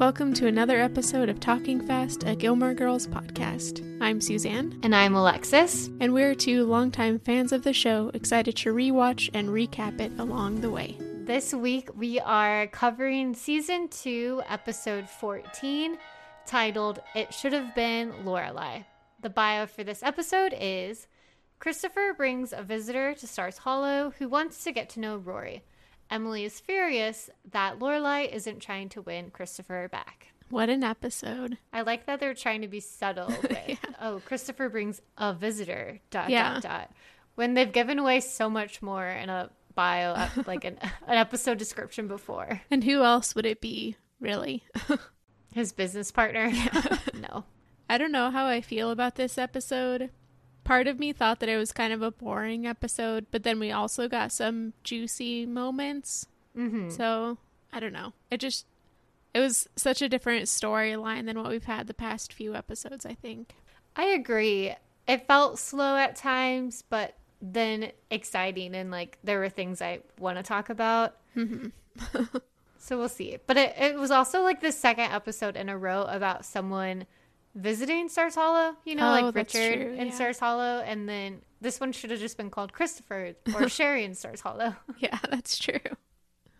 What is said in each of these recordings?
Welcome to another episode of Talking Fast, a Gilmore Girls podcast. I'm Suzanne, And I'm Alexis. and we're two longtime fans of the show, excited to rewatch and recap it along the way. This week we are covering season two, episode 14, titled It Should Have Been Lorelai. The bio for this episode is Christopher brings a visitor to Stars Hollow who wants to get to know Rory. Emily is furious that Lorelai isn't trying to win Christopher back. What an episode! I like that they're trying to be subtle with, oh, Christopher brings a visitor, dot, Yeah. dot, dot. When they've given away so much more in a bio, uh, like an, an episode description before. And who else would it be, really? His business partner? no. I don't know how I feel about this episode. Part of me thought that it was kind of a boring episode, but then we also got some juicy moments. hmm So, I don't know. It just it was such a different storyline than what we've had the past few episodes, I think. I agree. It felt slow at times, but then exciting, and like there were things I want to talk about. so we'll see. But it, it was also like the second episode in a row about someone visiting Stars Hollow, you know, Oh, like Richard true, in. Stars Hollow. And then this one should have just been called Christopher or Sherry in Stars Hollow. Yeah, that's true.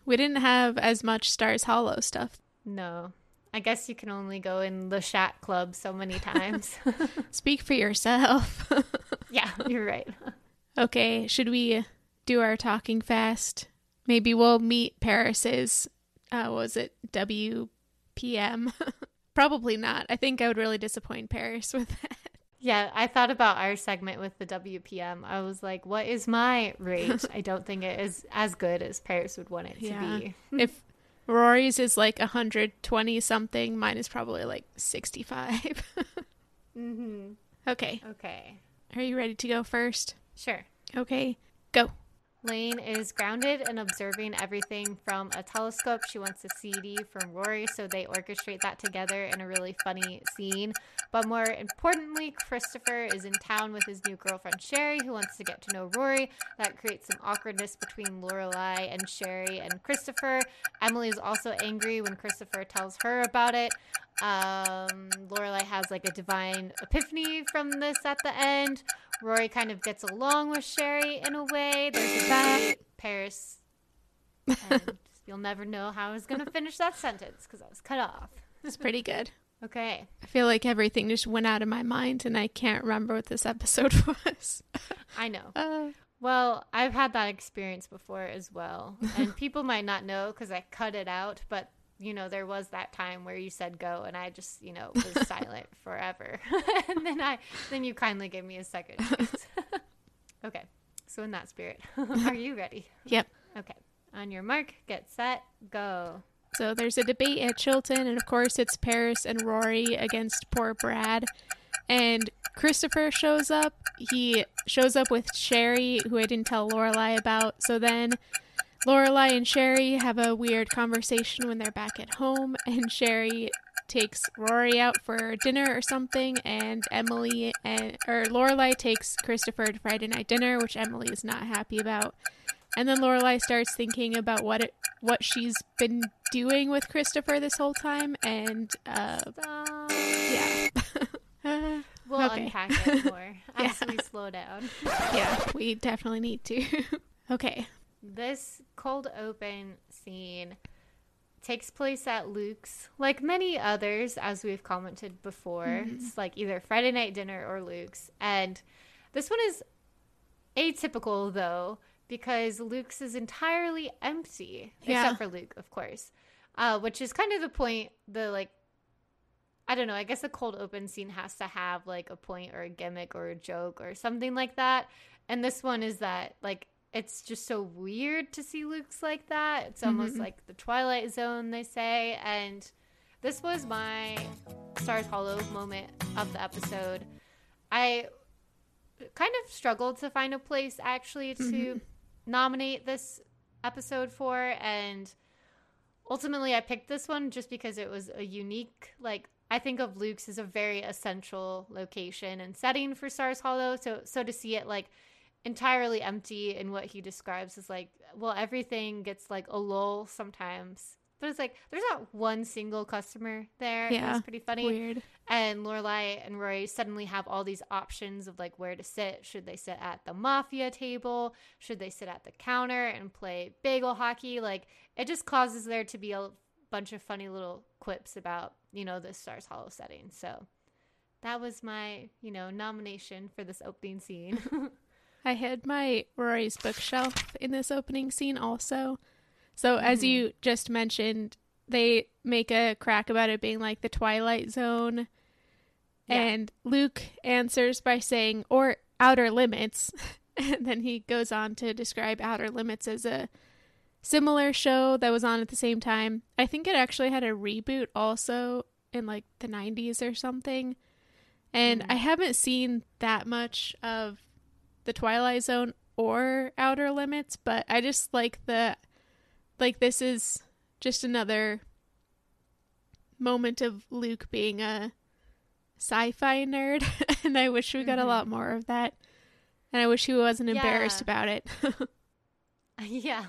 We didn't have as much Stars Hollow stuff. No. I guess you can only go in the Shat Club so many times. Speak for yourself. yeah, you're right. okay, should we do our talking fast? Maybe we'll meet Paris's uh was it WPM? Probably not. I think I would really disappoint Paris with that. Yeah, I thought about our segment with the WPM. I was like, what is my rate? I don't think it is as good as Paris would want it to Yeah. be. if Rory's is like 120 something, mine is probably like 65. Mm-hmm. okay, Okay, are you ready to go first? sure. Okay, go. Lane is grounded and observing everything from a telescope. She wants a CD from Rory, so they orchestrate that together in a really funny scene. But more importantly, Christopher is in town with his new girlfriend Sherry, who wants to get to know Rory. That creates some awkwardness between Lorelai and Sherry and Christopher. Emily is also angry when Christopher tells her about it. Um, Lorelai has like a divine epiphany from this at the end. Rory kind of gets along with Sherry in a way. There's a fight. Paris. And you'll never know how I was going to finish that sentence because I was cut off. It's pretty good. Okay. I feel like everything just went out of my mind and I can't remember what this episode was. I know. Uh, Well, I've had that experience before as well. And people might not know because I cut it out, but you know, there was that time where you said go and I just, you know, was silent forever. and then I then you kindly gave me a second chance. okay. So in that spirit, are you ready? yep. Okay. On your mark, get set, go. So there's a debate at Chilton, and of course it's Paris and Rory against poor Brad. And Christopher shows up. He shows up with Sherry, who I didn't tell Lorelai about. So then Lorelai and Sherry have a weird conversation when they're back at home, and Sherry takes Rory out for dinner or something, and Emily and or Lorelai takes Christopher to Friday night dinner, which Emily is not happy about. And then Lorelai starts thinking about what it, what she's been doing with Christopher this whole time, and uh, Stop. yeah, Uh, We'll Okay. unpack it more as we slow down. yeah, we definitely need to. okay, This cold open scene takes place at Luke's, like many others, as we've commented before. It's like either Friday night dinner or Luke's. And this one is atypical, though, because Luke's is entirely empty, Yeah. except for Luke, of course. Uh, which is kind of the point, the like, I don't know, I guess the cold open scene has to have like a point or a gimmick or a joke or something like that. And this one is that, like, it's just so weird to see Luke's like that. It's almost Mhm. like the Twilight Zone, they say. And this was my Stars Hollow moment of the episode. I kind of struggled to find a place actually to Mhm. nominate this episode for. And ultimately, I picked this one just because it was a unique, like, I think of Luke's as a very essential location and setting for Stars Hollow. So, so to see it like entirely empty in what he describes as like, well, everything gets like a lull sometimes but it's like there's not one single customer there. Yeah, it's pretty funny. Weird. And Lorelai and Rory suddenly have all these options of like where to sit. Should they sit at the mafia table? Should they sit at the counter and play bagel hockey? Like it just causes there to be a bunch of funny little quips about you know the Stars Hollow setting. So that was my you know nomination for this opening scene. I had my Rory's bookshelf in this opening scene also. So as Mm-hmm. you just mentioned, they make a crack about it being like the Twilight Zone. Yeah. And Luke answers by saying, or Outer Limits. and then he goes on to describe Outer Limits as a similar show that was on at the same time. I think it actually had a reboot also in like the 90s or something. And Mm. I haven't seen that much of the Twilight Zone or Outer Limits, but I just like the like this is just another moment of Luke being a sci-fi nerd and I wish we got a Mhm. lot more of that. And I wish he wasn't embarrassed about it. yeah.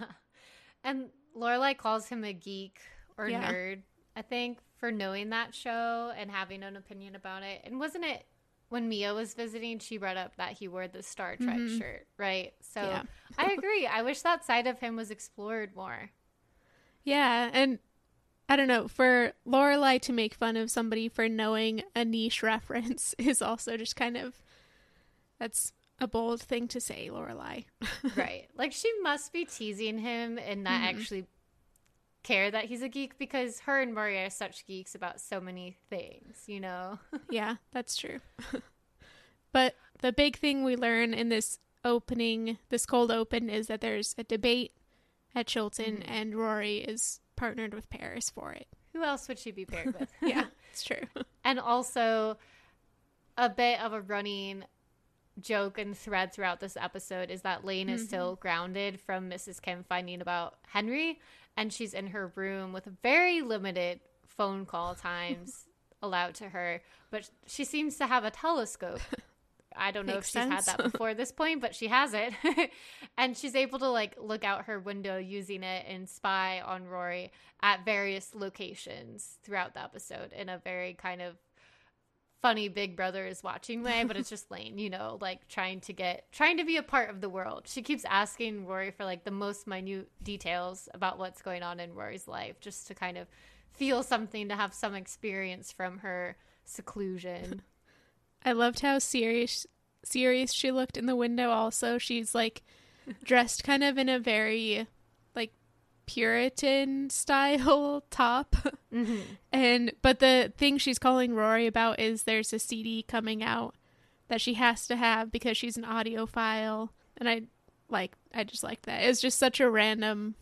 And Lorelai calls him a geek or Yeah. nerd, I think, for knowing that show and having an opinion about it. And wasn't it when Mia was visiting, she brought up that he wore the Star Trek Mhm. shirt, right? So Yeah. I agree. I wish that side of him was explored more. yeah, and I don't know, for Lorelai to make fun of somebody for knowing a niche reference is also just kind of that's a bold thing to say, Lorelai. right. Like she must be teasing him and not Mhm. actually care that he's a geek because her and Rory are such geeks about so many things, you know? Yeah, that's true. but the big thing we learn in this opening, this cold open, is that there's a debate at Chilton, Mhm. and Rory is partnered with Paris for it. Who else would she be paired with? Yeah, it's true. and also a bit of a running joke and thread throughout this episode is that Lane is still mm-hmm. grounded from Mrs. Kim finding about Henry, and she's in her room with very limited phone call times allowed to her, but she seems to have a telescope. I don't know Makes if she's had that before this point, but she has it. and she's able to like look out her window using it and spy on Rory at various locations throughout the episode in a very kind of funny big brother is watching way, but it's just Lane, you know, like trying to get trying to be a part of the world. She keeps asking Rory for like the most minute details about what's going on in Rory's life just to kind of feel something to have some experience from her seclusion. I loved how serious serious she looked in the window. Also, she's like dressed kind of in a very Puritan style top. mm-hmm. And but the thing she's calling Rory about is there's a CD coming out that she has to have because she's an audiophile, and I like I just like that. It's just such a random,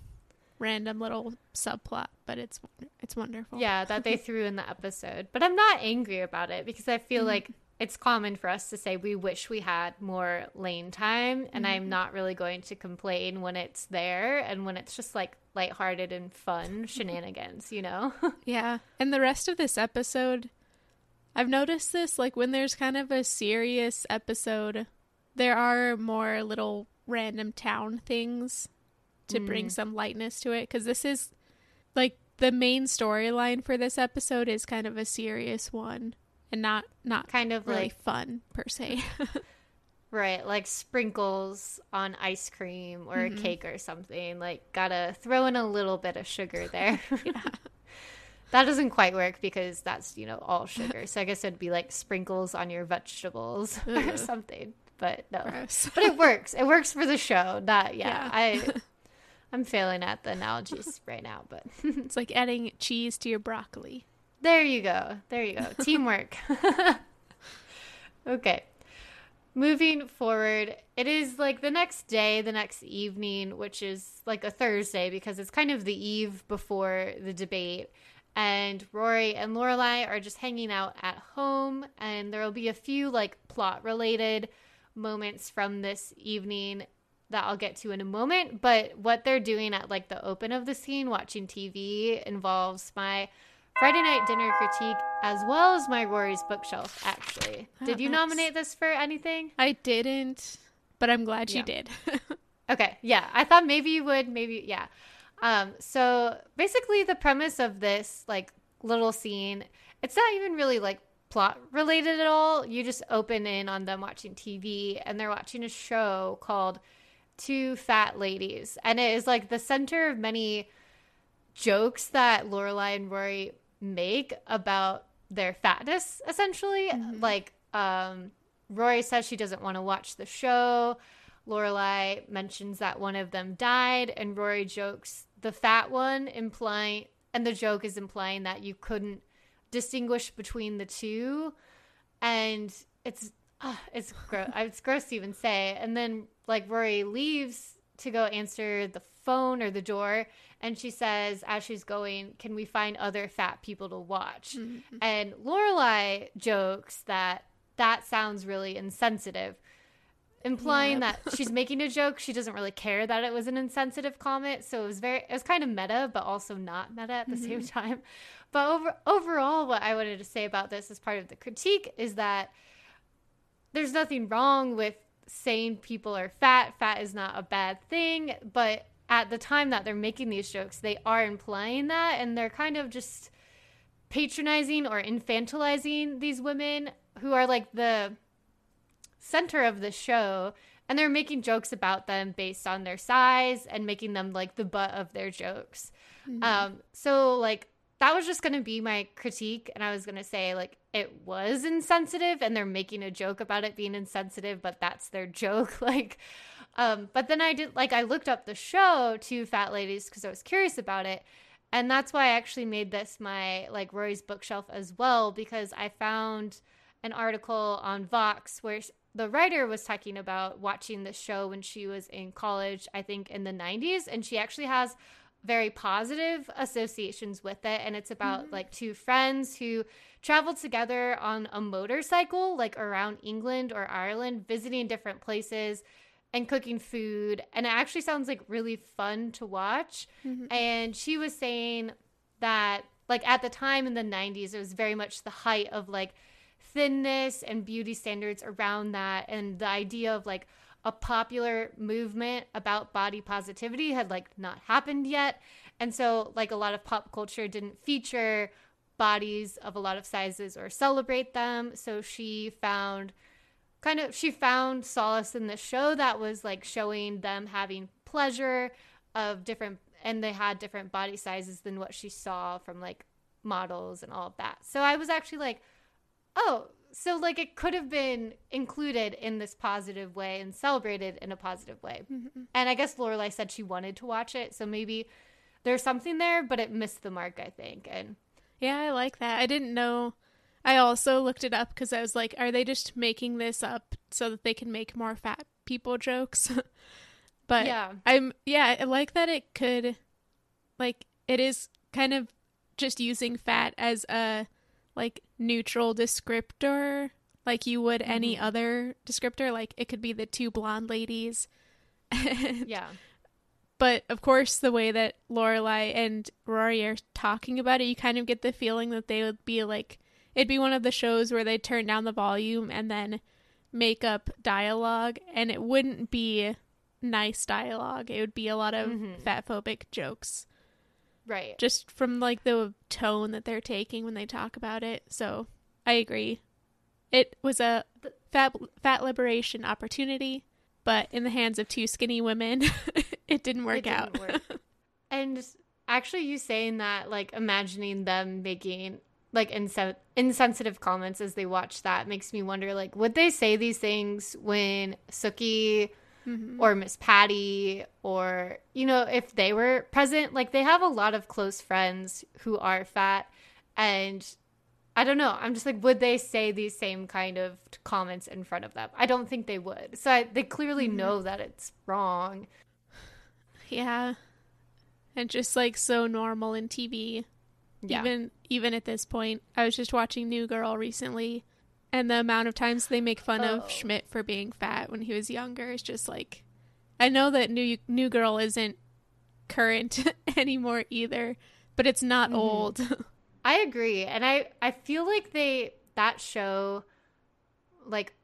random little subplot, but it's it's wonderful. Yeah, that they threw in the episode. But I'm not angry about it because I feel Mhm. like it's common for us to say we wish we had more lane time. And I'm Mhm. not really going to complain when it's there and when it's just like lighthearted and fun shenanigans, you know? yeah. And the rest of this episode, I've noticed this like when there's kind of a serious episode, there are more little random town things to bring Mm. some lightness to it because this is like the main storyline for this episode is kind of a serious one and not not kind of really like, fun per se. right, like sprinkles on ice cream or Mhm. a cake or something. Like, gotta throw in a little bit of sugar there. yeah. That doesn't quite work because that's, you know, all sugar. So I guess it'd be like sprinkles on your vegetables or something. But no. Gross. But it works. It works for the show. That yeah. Yeah. I I'm failing at the analogies right now, but it's like adding cheese to your broccoli. there you go. There you go. Teamwork. okay. Moving forward, it is like the next day, the next evening, which is like a Thursday because it's kind of the eve before the debate. And Rory and Lorelai are just hanging out at home, and there will be a few like plot related moments from this evening that I'll get to in a moment. But what they're doing at like the open of the scene, watching TV, involves my Friday night dinner critique as well as my Rory's bookshelf, actually. Oh, Did you nice. nominate this for anything? I didn't, but I'm glad Yeah. you did. Okay, yeah. I thought maybe you would, maybe, yeah. Um, so basically, the premise of this like little scene, it's not even really like plot related at all. You just open in on them watching TV, and they're watching a show called Two Fat Ladies, and it is like the center of many jokes that Lorelai and Rory make about their fatness, essentially. Mm-hmm. Like, um, Rory says she doesn't want to watch the show. Lorelai mentions that one of them died, and Rory jokes the fat one, implying, and the joke is implying that you couldn't distinguish between the two, and it's uh, it's gross. it's gross to even say. And then like Rory leaves to go answer the phone or the door, and she says as she's going, "Can we find other fat people to watch?" Mm-hmm. And Lorelai jokes that that sounds really insensitive implying yep. that she's making a joke. She doesn't really care that it was an insensitive comment. So it was very, it was kind of meta, but also not meta at the mm-hmm. same time. But over, overall, what I wanted to say about this as part of the critique is that there's nothing wrong with saying people are fat. Fat is not a bad thing. But at the time that they're making these jokes, they are implying that. And they're kind of just patronizing or infantilizing these women who are like the center of the show and they're making jokes about them based on their size and making them like the butt of their jokes. Mm-hmm. Um, so like that was just going to be my critique and I was going to say like it was insensitive and they're making a joke about it being insensitive, but that's their joke like um but then I did like I looked up the show Two Fat Ladies cuz I was curious about it. And that's why I actually made this my like Rory's bookshelf as well because I found an article on Vox where the writer was talking about watching the show when she was in college, I think in the 90s, and she actually has very positive associations with it and it's about mm-hmm. like two friends who traveled together on a motorcycle like around England or Ireland visiting different places and cooking food and it actually sounds like really fun to watch. Mm-hmm. and she was saying that like at the time in the 90s it was very much the height of like thinness and beauty standards around that and the idea of like a popular movement about body positivity had like not happened yet. And so like a lot of pop culture didn't feature bodies of a lot of sizes or celebrate them. So she found kind of she found solace in the show that was like showing them having pleasure of different and they had different body sizes than what she saw from like models and all of that so i was actually like oh, so like it could have been included in this positive way and celebrated in a positive way. Mm-hmm. And I guess Lorelai said she wanted to watch it, so maybe there's something there, but it missed the mark, I think. And yeah, I like that. I didn't know. I also looked it up because I was like, are they just making this up so that they can make more fat people jokes? but yeah, I'm yeah, I like that it could, like, it is kind of just using fat as a like neutral descriptor like you would mm-hmm. any other descriptor like it could be the two blonde ladies yeah but of course the way that Lorelai and Rory are talking about it you kind of get the feeling that they would be like it'd be one of the shows where they turn down the volume and then make up dialogue and it wouldn't be nice dialogue it would be a lot of mm-hmm. fat phobic jokes Right. Just from like the tone that they're taking when they talk about it. So I agree. It was a fat fat liberation opportunity, but in the hands of two skinny women, it didn't work it didn't out. Work. and actually, you saying that, like imagining them making like insen- insensitive comments as they watch that. Makes me wonder like would they say these things when Sookie mm-hmm. or Miss Patty or you know if they were present like they have a lot of close friends who are fat. And I don't know. I'm just like would they say these same kind of comments in front of them? I don't think they would. So I, they clearly mm-hmm. know that it's wrong. Yeah. And just like so normal in TV yeah. even even at this point I was just watching New Girl recently and the amount of times they make fun oh. of Schmidt for being fat when he was younger is just like I know that new new girl isn't current anymore either, but it's not mm-hmm. old. I agree. And I I feel like they that show like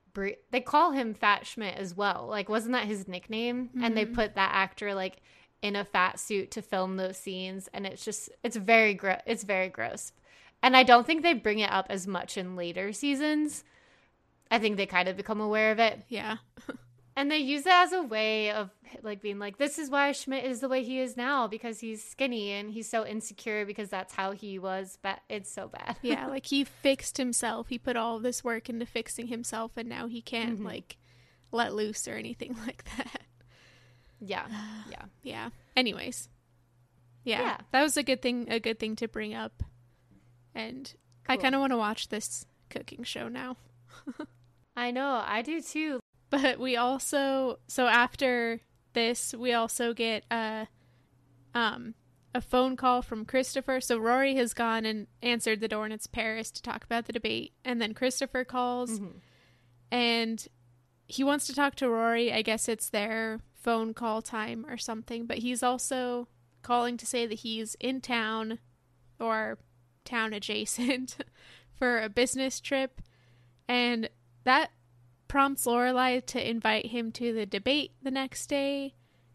they call him Fat Schmidt as well. Like wasn't that his nickname? Mm-hmm. And they mm-hmm. put that actor like in a fat suit to film those scenes and it's just it's very gross it's very gross and i don't think they bring it up as much in later seasons i think they kind of become aware of it Yeah. and they use it as a way of like being like this is why schmidt is the way he is now because he's skinny and he's so insecure because that's how he was but it's so bad Yeah, like he fixed himself. He put all this work into fixing himself and now he can't Mhm. like let loose or anything like that. Yeah yeah Yeah. Anyways. Yeah, Yeah. That was a good thing a good thing to bring up. And I kind of want to watch this cooking show now. i know i do too But we also so after this we also get a um a phone call from Christopher. So Rory has gone and answered the door and it's Paris to talk about the debate. And then Christopher calls Mhm. and he wants to talk to Rory. I guess it's their phone call time or something, but he's also calling to say that he's in town or town adjacent for a business trip and that prompts Lorelai to invite him to the debate the next day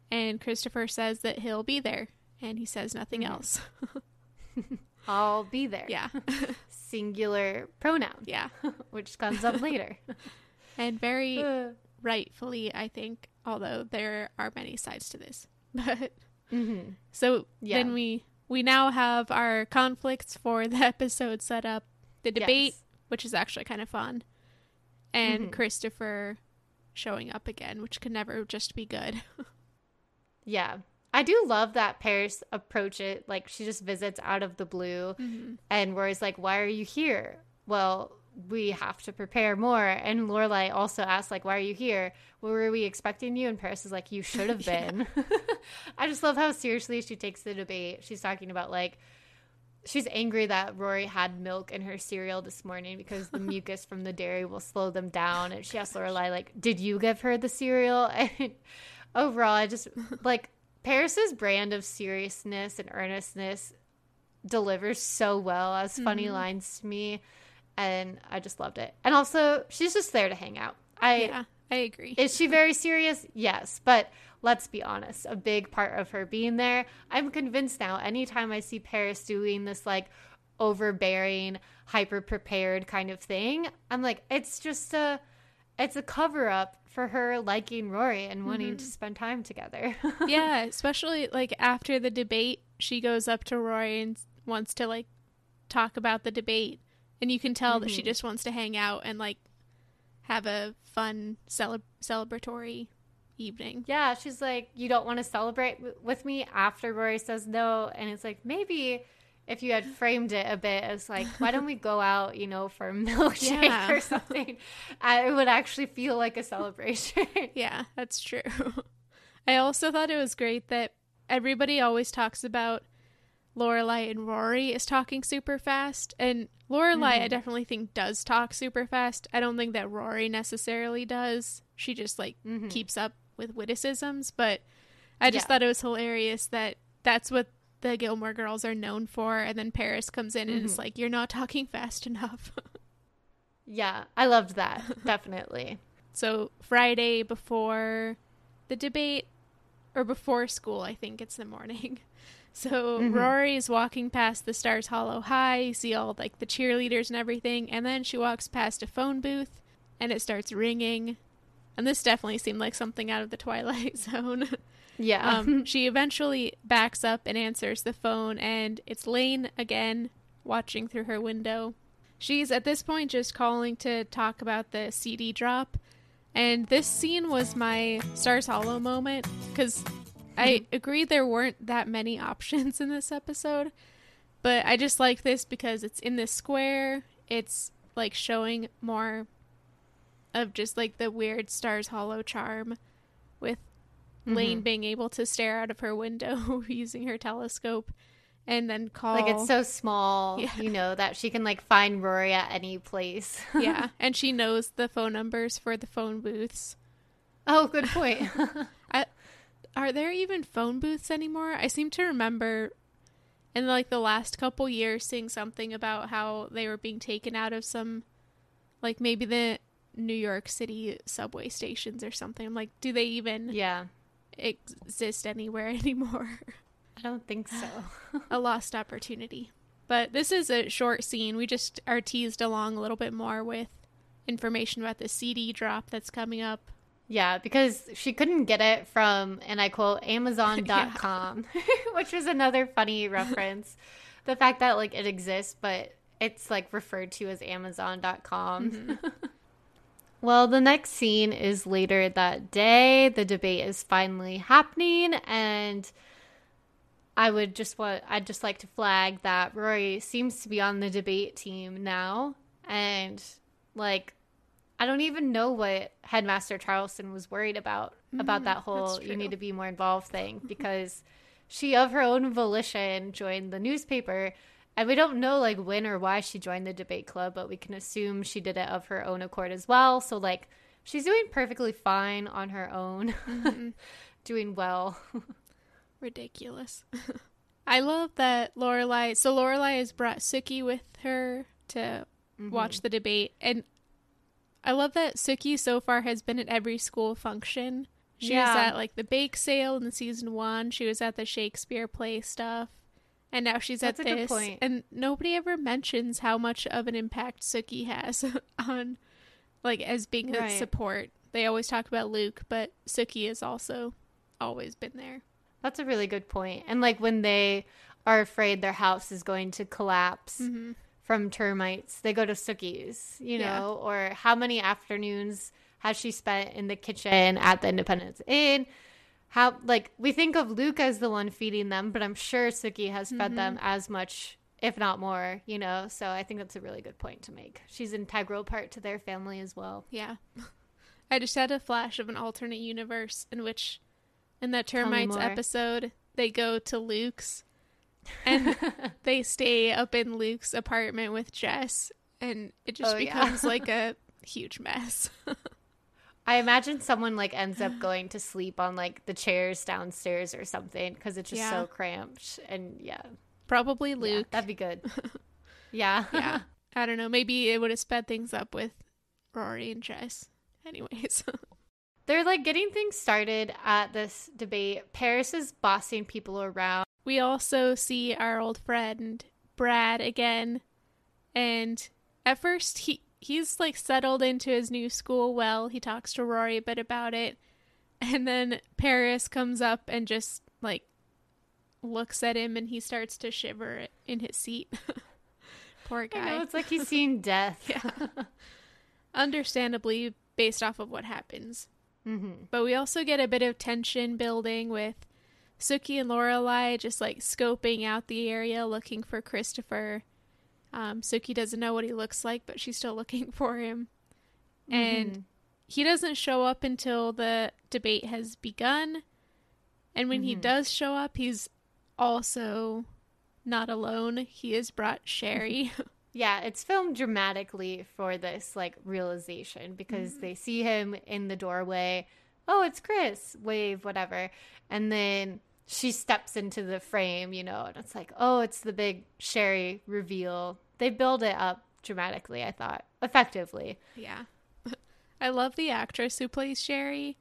and Christopher says that he'll be there and he says nothing Mhm. else. i'll be there yeah. singular pronoun yeah. which comes up later And very Uh, rightfully, I think, although there are many sides to this. But mhm. so Yeah. then we we now have our conflicts for the episode set up. The debate, Yes. which is actually kind of fun, and Mhm. Christopher showing up again, which could never just be good. Yeah. I do love that Paris approach it like she just visits out of the blue and Rory's like, Why are you here? Well, we have to prepare more. And Lorelai also asks, like, why are you here? Where were we expecting you? And Paris is like, You should have been. I just love how seriously she takes the debate. She's talking about like she's angry that Rory had milk in her cereal this morning because the mucus from the dairy will slow them down. And she asks Lorelai, like, did you give her the cereal? And overall, I just like Paris's brand of seriousness and earnestness delivers so well as funny Mhm. lines to me. And I just loved it. And also, she's just there to hang out. I yeah, I agree. is she very serious? Yes, but let's be honest. A big part of her being there, I'm convinced now. Anytime I see Paris doing this like overbearing, hyper prepared kind of thing, I'm like, it's just a, it's a cover up for her liking Rory and wanting to mm-hmm. spend time together. yeah, especially like after the debate, she goes up to Rory and wants to like talk about the debate, and you can tell that she Mhm. just wants to hang out and like have a fun cele- celebratory evening. yeah, she's like, you don't want to celebrate w- with me after Rory says no, and it's like maybe. If you had framed it a bit as like, why don't we go out, you know, for a milkshake Yeah. or something, I, it would actually feel like a celebration. Yeah, that's true. I also thought it was great that everybody always talks about Lorelai and Rory is talking super fast, and Lorelai I Mhm. definitely think does talk super fast. I don't think that Rory necessarily does. She just like Mhm. keeps up with witticisms, but I just Yeah. thought it was hilarious that that's what the Gilmore Girls are known for, and then Paris comes in and is Mhm. like, "You're not talking fast enough." Yeah, I loved that. Definitely. So Friday before the debate, or before school, I think it's the morning. So Mhm. Rory is walking past the Stars Hollow High, you see all like the cheerleaders and everything, and then she walks past a phone booth, and it starts ringing. And this definitely seemed like something out of the Twilight Zone. Yeah. um, she eventually backs up and answers the phone, and it's Lane again, watching through her window. She's at this point just calling to talk about the CD drop, and this scene was my Stars Hollow moment because I agree there weren't that many options in this episode, but I just like this because it's in this square. It's like showing more of just like the weird Stars Hollow charm with Lane Mhm. being able to stare out of her window using her telescope and then call like it's so small, Yeah. you know, that she can like find Rory at any place. yeah and she knows the phone numbers for the phone booths oh, good point. Are there even phone booths anymore i seem to remember in like the last couple years seeing something about how they were being taken out of some like maybe the new york city subway stations or something i'm like do they even yeah. exist anywhere anymore. I don't think so. a lost opportunity. But this is a short scene. We just are teased along a little bit more with information about the CD drop that's coming up. Yeah, because she couldn't get it from, and I quote, Amazon.com, yeah. which was another funny reference. the fact that like it exists, but it's like referred to as Amazon.com. Mm-hmm. well, the next scene is later that day. The debate is finally happening, and I would just want I'd just like to flag that Rory seems to be on the debate team now and like I don't even know what Headmaster Charleston was worried about mm, about that whole you need to be more involved thing because she of her own volition joined the newspaper. And we don't know like when or why she joined the debate club but we can assume she did it of her own accord as well. So like she's doing perfectly fine on her own mm-hmm. doing well. Ridiculous. I love that Lorelai so Lorelai has brought Sookie with her to mm-hmm. watch the debate. And I love that Sookie so far has been at every school function. She yeah. was at like the bake sale in the season one. She was at the Shakespeare play stuff. And now she's That's at this. And nobody ever mentions how much of an impact Sookie has on like as being a right. support. They always talk about Luke, but Sookie has also always been there. That's a really good point. And like when they are afraid their house is going to collapse. Mm-hmm from termites. They go to Sookie's, you know, yeah. or how many afternoons has she spent in the kitchen at the Independence Inn? How like we think of Luke as the one feeding them, but I'm sure Sookie has fed mm-hmm. them as much, if not more, you know. So I think that's a really good point to make. She's an integral part to their family as well. Yeah. I just had a flash of an alternate universe in which in that termites episode they go to Luke's and they stay up in Luke's apartment with Jess, and it just oh, becomes yeah. like a huge mess. I imagine someone like ends up going to sleep on like the chairs downstairs or something because it's just yeah. so cramped. And yeah, probably Luke. Yeah, that'd be good. yeah, yeah. I don't know. Maybe it would have sped things up with Rory and Jess. Anyways. They're like getting things started at this debate. Paris is bossing people around we also see our old friend Brad again. And at first he he's like settled into his new school well. He talks to Rory a bit about it. And then Paris comes up and just like looks at him and he starts to shiver in his seat. Poor guy. Know, it's like he's seen death. yeah. Understandably based off of what happens. Mm-hmm. But we also get a bit of tension building with Sookie and Lorelai just like scoping out the area looking for Christopher. Um, Sookie doesn't know what he looks like, but she's still looking for him. Mm-hmm. And he doesn't show up until the debate has begun. And when mm-hmm. he does show up, he's also not alone. He has brought Sherry. yeah, it's filmed dramatically for this like realization because mm-hmm. they see him in the doorway. Oh, it's Chris. Wave, whatever. And then she steps into the frame, you know, and it's like, oh, it's the big Sherry reveal. They build it up dramatically, I thought, effectively. Yeah. I love the actress who plays Sherry.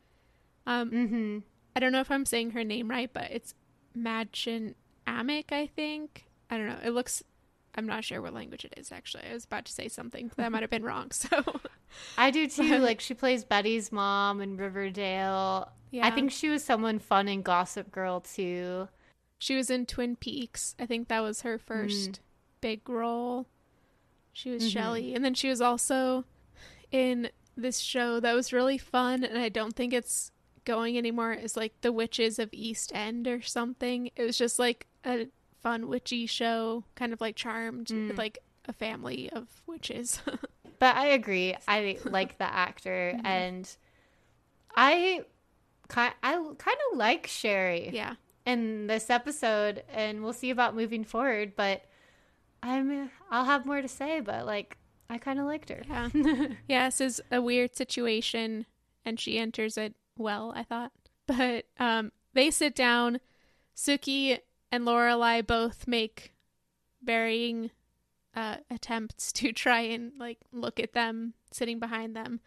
Um, mm-hmm. I don't know if I'm saying her name right, but it's Mädchen Amick, I think. I don't know. It looks I'm not sure what language it is actually. I was about to say something that might have been wrong. So I do too. like she plays Betty's mom in Riverdale. Yeah. I think she was someone fun in Gossip Girl too. She was in Twin Peaks. I think that was her first mm. big role. She was mm-hmm. Shelly. And then she was also in this show that was really fun and I don't think it's going anymore. It's like The Witches of East End or something. It was just like a fun witchy show, kind of like Charmed, mm. with like a family of witches. but I agree. I like the actor, mm-hmm. and I kind I kind of like Sherry. Yeah. In this episode, and we'll see about moving forward. But I'm I'll have more to say. But like, I kind of liked her. Yeah. yeah. This is a weird situation, and she enters it well. I thought, but um, they sit down. Sookie and Lorelai both make varying uh, attempts to try and like look at them sitting behind them.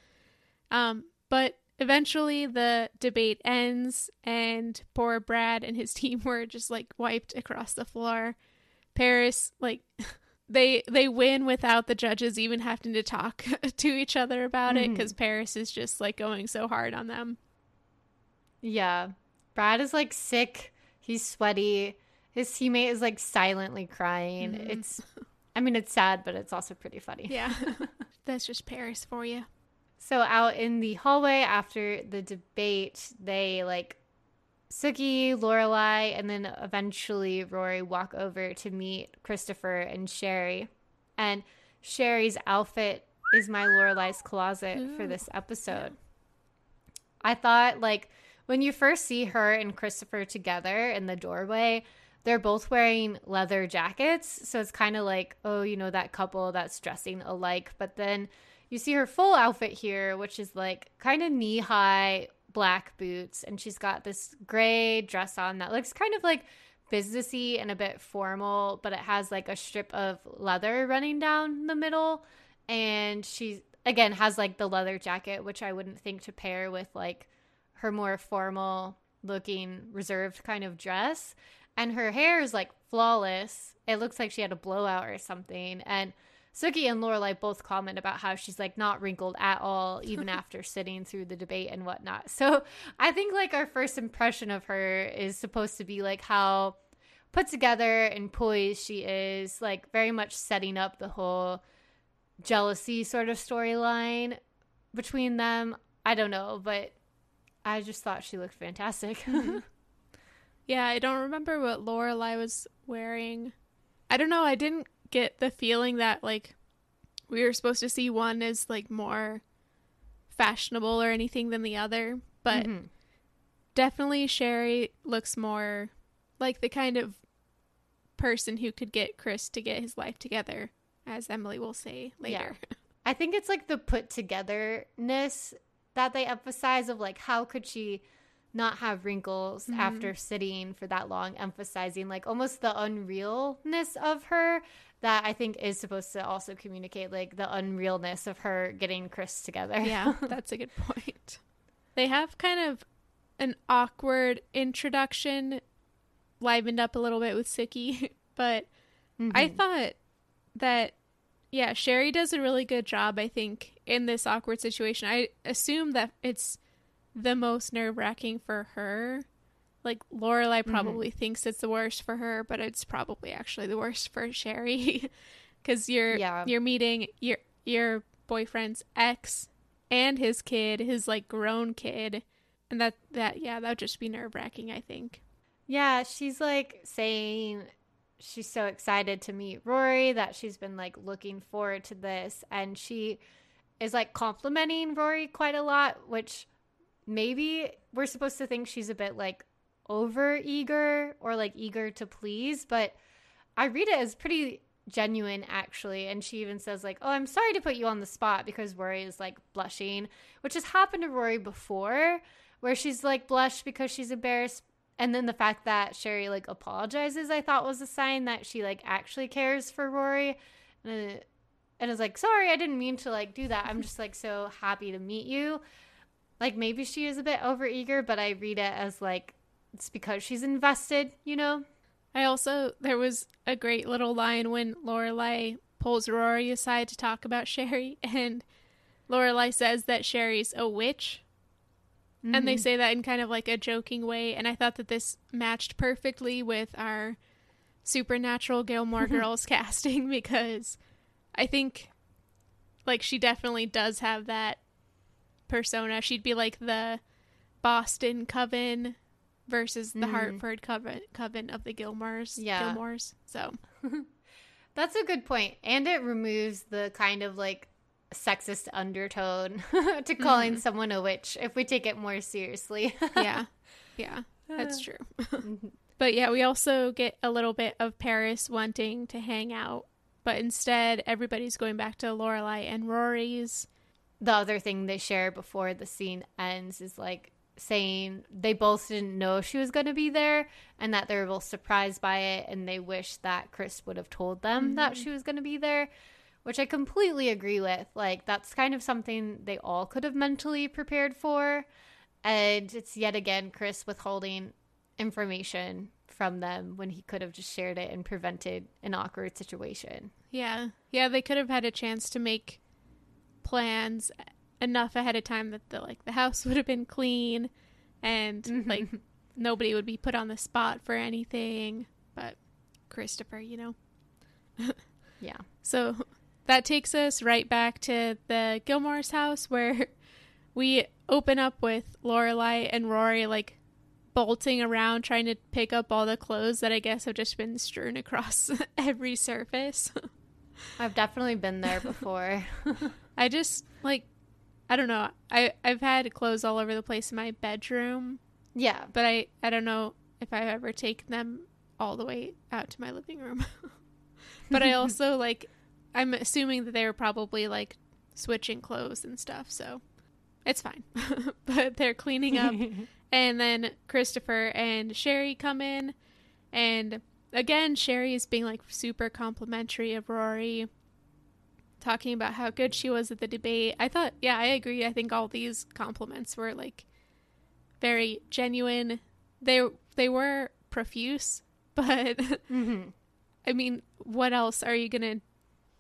Um, but eventually the debate ends and poor Brad and his team were just like wiped across the floor. Paris like they they win without the judges even having to talk to each other about it Mhm. because Paris is just like going so hard on them. Yeah. Brad is like sick. He's sweaty. His teammate is like silently crying. Mhm. It's, I mean, it's sad, but it's also pretty funny. Yeah. That's just Paris for you. So out in the hallway after the debate, they like Sookie, Lorelai, and then eventually Rory walk over to meet Christopher and Sherry. And Sherry's outfit is my Lorelai's closet for this episode. I thought like when you first see her and Christopher together in the doorway, they're both wearing leather jackets. So it's kind of like, oh, you know, that couple that's dressing alike. But then you see her full outfit here, which is like kind of knee high black boots. And she's got this gray dress on that looks kind of like businessy and a bit formal, but it has like a strip of leather running down the middle. And she, again, has like the leather jacket, which I wouldn't think to pair with like her more formal looking reserved kind of dress and her hair is like flawless it looks like she had a blowout or something and Sookie and Lorelai both comment about how she's like not wrinkled at all, even after sitting through the debate and whatnot. So I think like our first impression of her is supposed to be like how put together and poised she is, like very much setting up the whole jealousy sort of storyline between them. I don't know, but I just thought she looked fantastic. Yeah, I don't remember what Lorelai was wearing. I don't know. I didn't get the feeling that like we were supposed to see one as like more fashionable or anything than the other, but Mhm. definitely Sherry looks more like the kind of person who could get Chris to get his life together, as Emily will say later. Yeah. I think it's like the put togetherness that they emphasize of like how could she not have wrinkles Mhm. after sitting for that long, emphasizing like almost the unrealness of her that I think is supposed to also communicate like the unrealness of her getting Chris together. yeah, that's a good point. They have kind of an awkward introduction, livened up a little bit with Sookie, but I Mhm. thought that, yeah, Sherry does a really good job, I think, in this awkward situation. I assume that it's the most nerve wracking for her. Like, Lorelai mm-hmm. probably thinks it's the worst for her, but it's probably actually the worst for Sherry. Because you're, Yeah. you're meeting your, your boyfriend's ex and his kid, his like grown kid. And that, that, yeah, that would just be nerve wracking, I think. Yeah, she's like saying she's so excited to meet Rory that she's been like looking forward to this. And she is like complimenting Rory quite a lot, which maybe we're supposed to think she's a bit like over eager or like eager to please. But I read it as pretty genuine actually. And she even says, like, oh, I'm sorry to put you on the spot because Rory is like blushing, which has happened to Rory before where she's like blushed because she's embarrassed and then the fact that Sherry like apologizes, I thought was a sign that she like actually cares for Rory, and it, and is like, sorry, I didn't mean to like do that. I'm just like so happy to meet you. Like maybe she is a bit overeager, but I read it as like it's because she's invested, you know. I also there was a great little line when Lorelai pulls Rory aside to talk about Sherry, and Lorelai says that Sherry's a witch, and they Mhm. say that in kind of like a joking way. And I thought that this matched perfectly with our supernatural Gilmore Girls casting because I think like she definitely does have that persona. She'd be like the Boston Coven versus the Mhm. Hartford Coven Coven of the Gilmores. Yeah. Gilmores. So That's a good point, and it removes the kind of like sexist undertone to calling Mhm. someone a witch if we take it more seriously. yeah, yeah, that's true. Mhm. But yeah, we also get a little bit of Paris wanting to hang out, but instead everybody's going back to Lorelai and Rory's. The other thing they share before the scene ends is like saying they both didn't know she was going to be there and that they're both surprised by it and they wish that Chris would have told them that Mhm. she was going to be there, which I completely agree with. Like, that's kind of something they all could have mentally prepared for. And it's yet again Chris withholding information from them when he could have just shared it and prevented an awkward situation. Yeah. Yeah, they could have had a chance to make plans enough ahead of time that the like the house would have been clean and mm-hmm. like nobody would be put on the spot for anything. But Christopher, you know. yeah. So that takes us right back to the Gilmore's house where we open up with Lorelai and Rory like bolting around trying to pick up all the clothes that I guess have just been strewn across every surface. I've definitely been there before. I just like I don't know. I I've had clothes all over the place in my bedroom. Yeah, but I I don't know if I've ever taken them all the way out to my living room. but I also like I'm assuming that they were probably like switching clothes and stuff, so it's fine. but they're cleaning up and then Christopher and Sherry come in and again Sherry is being like super complimentary of Rory talking about how good she was at the debate. I thought, yeah, I agree. I think all these compliments were like very genuine. They they were profuse, but mm-hmm. I mean, what else are you gonna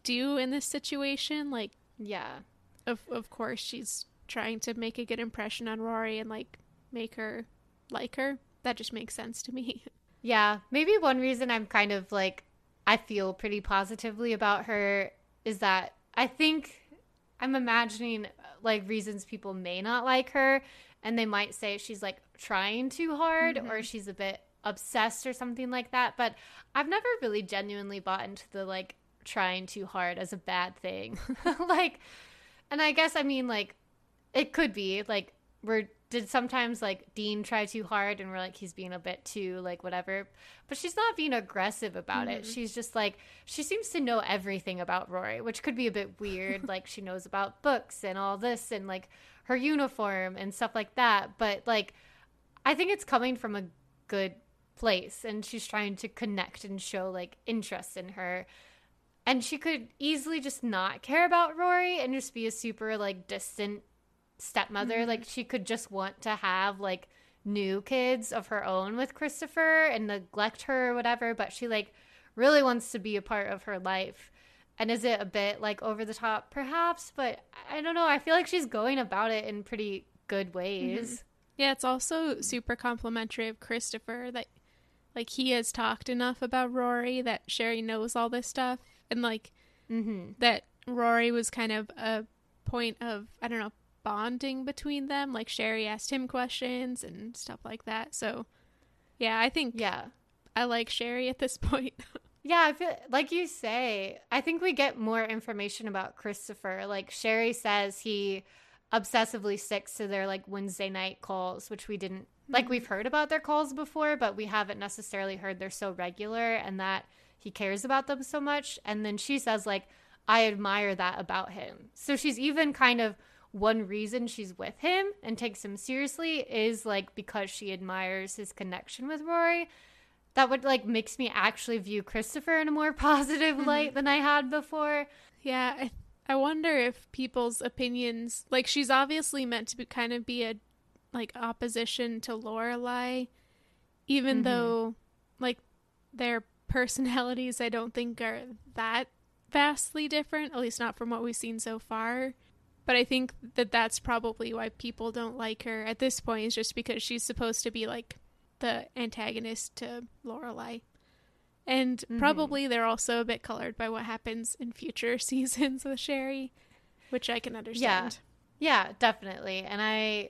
do in this situation? Like, yeah, of of course she's trying to make a good impression on Rory and like make her like her. That just makes sense to me. Yeah, maybe one reason I'm kind of like I feel pretty positively about her is that I think I'm imagining like reasons people may not like her and they might say she's like trying too hard mm-hmm. or she's a bit obsessed or something like that but I've never really genuinely bought into the like trying too hard as a bad thing like and I guess I mean like it could be like we're did sometimes like Dean try too hard and we're like he's being a bit too like whatever. But she's not being aggressive about mm-hmm. it. She's just like she seems to know everything about Rory, which could be a bit weird. like she knows about books and all this and like her uniform and stuff like that. But like I think it's coming from a good place and she's trying to connect and show like interest in her. And she could easily just not care about Rory and just be a super like distant stepmother. Mm-hmm. Like she could just want to have like new kids of her own with Christopher and neglect her or whatever, but she like really wants to be a part of her life. And is it a bit like over the top perhaps, but I don't know. I feel like she's going about it in pretty good ways. Mm-hmm. Yeah, it's also super complimentary of Christopher that like he has talked enough about Rory that Sherry knows all this stuff and like mm-hmm. that Rory was kind of a point of I don't know bonding between them. Like Sherry asked him questions and stuff like that. So, yeah, I think yeah, I like Sherry at this point. yeah, I feel like you say. I think we get more information about Christopher. Like Sherry says, he obsessively sticks to their like Wednesday night calls, which we didn't like. Mm-hmm. We've heard about their calls before, but we haven't necessarily heard they're so regular and that he cares about them so much. And then she says like. I admire that about him. So she's even kind of one reason she's with him and takes him seriously is like because she admires his connection with Rory. That would like makes me actually view Christopher in a more positive mm-hmm. light than I had before. Yeah, I, I wonder if people's opinions like she's obviously meant to be, kind of be a like opposition to Lorelai, even mm-hmm. though like their personalities I don't think are that vastly different, at least not from what we've seen so far. But I think that that's probably why people don't like her at this point, is just because she's supposed to be like the antagonist to Lorelai. And mm-hmm. probably they're also a bit colored by what happens in future seasons with Sherry, which I can understand. Yeah. Yeah, definitely. And I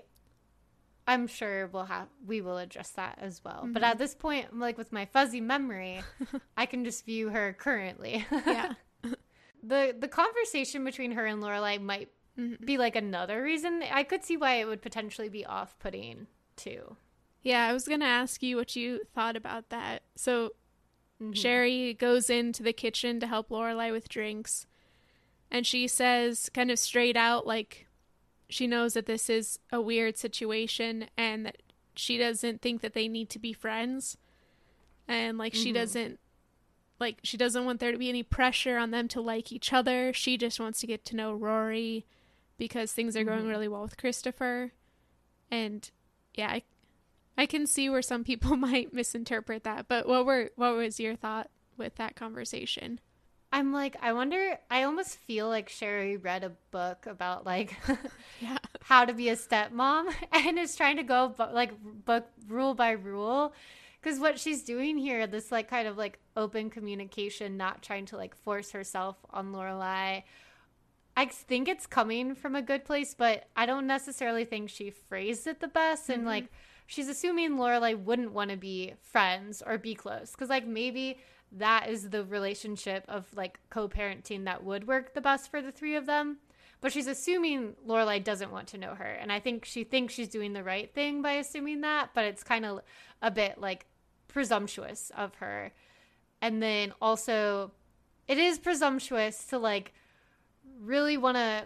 I'm sure we'll have we will address that as well. Mm-hmm. But at this point, like with my fuzzy memory, I can just view her currently. yeah. the the conversation between her and Lorelai might mm-hmm. be like another reason. I could see why it would potentially be off putting too. Yeah, I was going to ask you what you thought about that. So mm-hmm. Sherry goes into the kitchen to help Lorelai with drinks. And she says, kind of straight out, like, she knows that this is a weird situation and that she doesn't think that they need to be friends. And, like, mm-hmm. she doesn't like she doesn't want there to be any pressure on them to like each other. She just wants to get to know Rory because things are going Mhm. really well with Christopher. And yeah, I, I can see where some people might misinterpret that. But what were what was your thought with that conversation? I'm like, I wonder. I almost feel like Sherry read a book about like Yeah. how to be a stepmom and is trying to go like book rule by rule. Because what she's doing here, this like kind of like open communication, not trying to like force herself on Lorelai. I think it's coming from a good place, but I don't necessarily think she phrased it the best. And Mhm. like, she's assuming Lorelai wouldn't want to be friends or be close, because like maybe that is the relationship of like co-parenting that would work the best for the three of them. But she's assuming Lorelai doesn't want to know her, and I think she thinks she's doing the right thing by assuming that. But it's kind of a bit like presumptuous of her. And then also, it is presumptuous to like really want to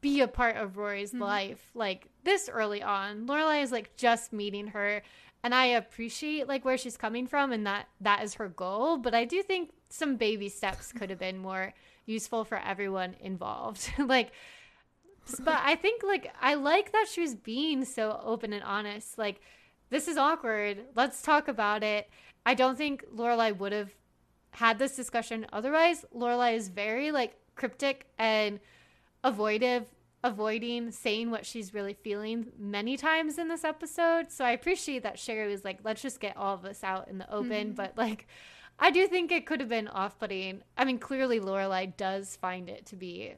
be a part of Rory's Mhm. life like this early on. Lorelai is like just meeting her and I appreciate like where she's coming from and that that is her goal, but I do think some baby steps could have been more useful for everyone involved. like but I think like I like that she was being so open and honest. Like this is awkward. Let's talk about it. I don't think Lorelai would have had this discussion otherwise. Lorelai is very like cryptic and avoidtive avoiding saying what she's really feeling many times in this episode. So I appreciate that Sherry was like, let's just get all of this out in the open. Mhm. But like, I do think it could have been off putting. I mean, clearly Lorelai does find it to be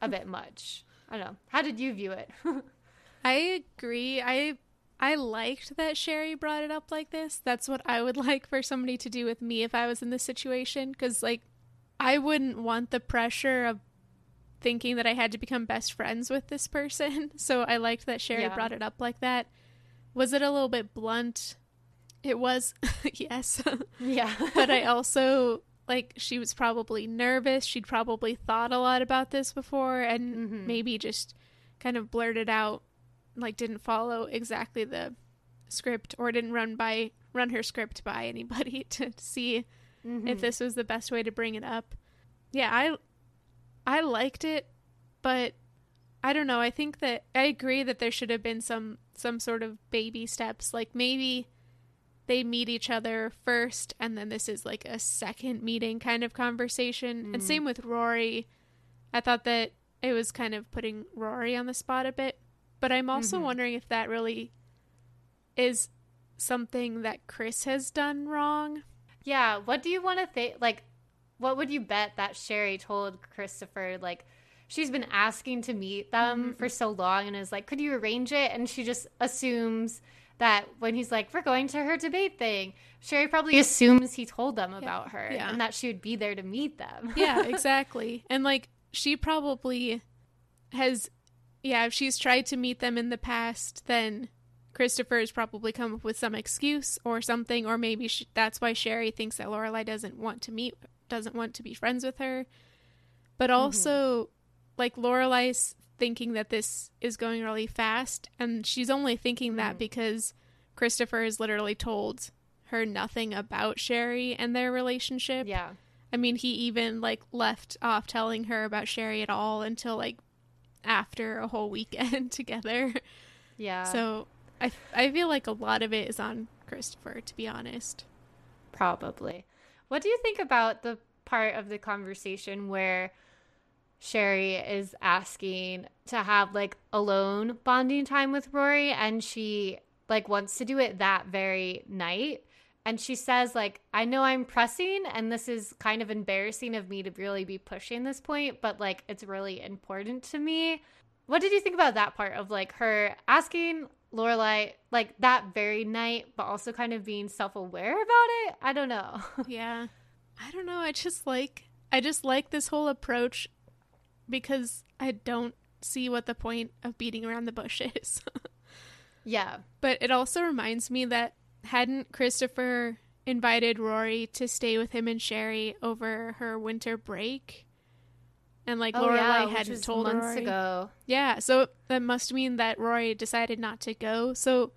a bit much. I don't know. How did you view it? I agree. I I liked that Sherry brought it up like this. That's what I would like for somebody to do with me if I was in this situation cuz like I wouldn't want the pressure of thinking that I had to become best friends with this person. So I liked that Sherry Yeah. brought it up like that. Was it a little bit blunt? It was. yes. yeah. but I also like she was probably nervous. She'd probably thought a lot about this before and Mhm. maybe just kind of blurted out like didn't follow exactly the script or didn't run by run her script by anybody to see if Mhm. this was the best way to bring it up. Yeah, I I liked it, but I don't know. I think that I agree that there should have been some some sort of baby steps. Like maybe they meet each other first and then this is like a second meeting kind of conversation. And Mm. same with Rory. I thought that it was kind of putting Rory on the spot a bit, but I'm also Mhm. wondering if that really is something that Chris has done wrong. Yeah, what do you want to think? Like, what would you bet that Sherry told Christopher? Like, she's been asking to meet them Mhm. for so long and is like, could you arrange it? And she just assumes that when he's like, we're going to her debate thing, Sherry probably assumes he told them about her yeah. and that she would be there to meet them. yeah, exactly. And like she probably has yeah, if she's tried to meet them in the past, then Christopher has probably come up with some excuse or something or maybe sh that's why Sherry thinks that Lorelai doesn't want to meet doesn't want to be friends with her. But also like Lorelai's thinking that this is going really fast and she's only thinking that Mhm. because Christopher has literally told her nothing about Sherry and their relationship. yeah. I mean, he even like left off telling her about Sherry at all until like after a whole weekend together. Yeah. So I, I feel like a lot of it is on Christopher, to be honest. Probably. What do you think about the part of the conversation where Sherry is asking to have like alone bonding time with Rory and she like wants to do it that very night and she says like I know I'm pressing and this is kind of embarrassing of me to really be pushing this point but like it's really important to me. What did you think about that part of like her asking Lorelai like that very night, but also kind of being self-aware about it? I don't know. yeah. I don't know. I just like I just like this whole approach because I don't see what the point of beating around the bush is. yeah. But it also reminds me that hadn't Christopher invited Rory to stay with him and Sherry over her winter break? And like oh Lorelai yeah, hadn't told months Rory. ago. Yeah, so that must mean that Rory decided not to go. So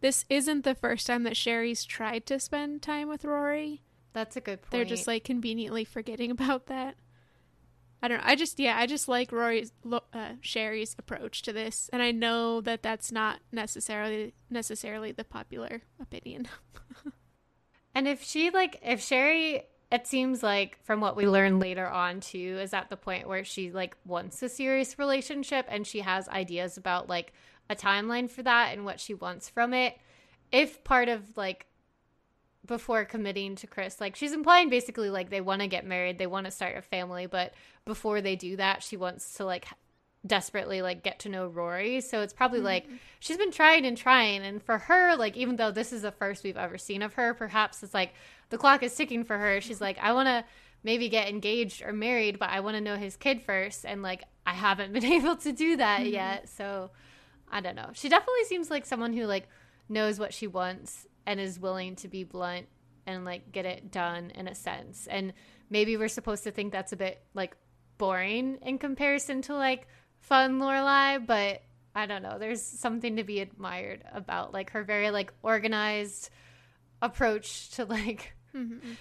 this isn't the first time that Sherry's tried to spend time with Rory. That's a good point. They're just like conveniently forgetting about that. I don't know. I just yeah, I just like Rory's uh, Sherry's approach to this, and I know that that's not necessarily necessarily the popular opinion. and if she like if Sherry it seems like from what we learn later on too is at the point where she like wants a serious relationship and she has ideas about like a timeline for that and what she wants from it if part of like before committing to Chris like she's implying basically like they want to get married they want to start a family but before they do that she wants to like desperately like get to know Rory. So it's probably mm-hmm. like she's been trying and trying. And for her, like even though this is the first we've ever seen of her, perhaps it's like the clock is ticking for her. She's like, I want to maybe get engaged or married, but I want to know his kid first. And like I haven't been able to do that mm-hmm. yet. So I don't know. She definitely seems like someone who like knows what she wants and is willing to be blunt and like get it done in a sense. And maybe we're supposed to think that's a bit like boring in comparison to like fun Lorelai, but I don't know. There's something to be admired about like her very like organized approach to like mm-hmm.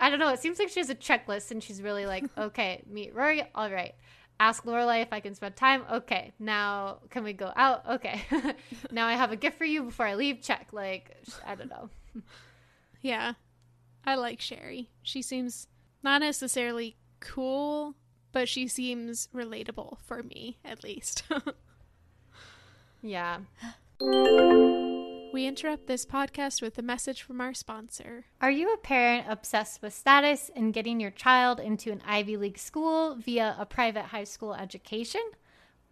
I don't know. It seems like she has a checklist and she's really like, okay, meet Rory. All right. Ask Lorelai if I can spend time. Okay. Now can we go out? Okay. now I have a gift for you before I leave. Check. Like I don't know. yeah. I like Sherry. She seems not necessarily cool, but she seems relatable for me, at least. yeah. We interrupt this podcast with a message from our sponsor. Are you a parent obsessed with status and getting your child into an Ivy League school via a private high school education?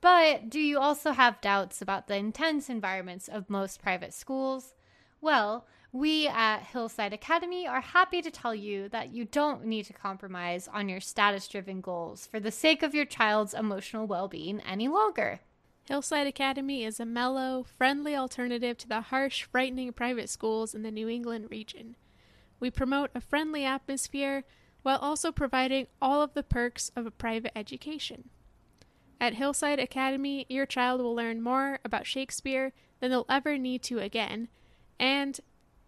But do you also have doubts about the intense environments of most private schools? Well, we at Hillside Academy are happy to tell you that you don't need to compromise on your status driven goals for the sake of your child's emotional well being any longer. Hillside Academy is a mellow, friendly alternative to the harsh, frightening private schools in the New England region. We promote a friendly atmosphere while also providing all of the perks of a private education. At Hillside Academy, your child will learn more about Shakespeare than they'll ever need to again, and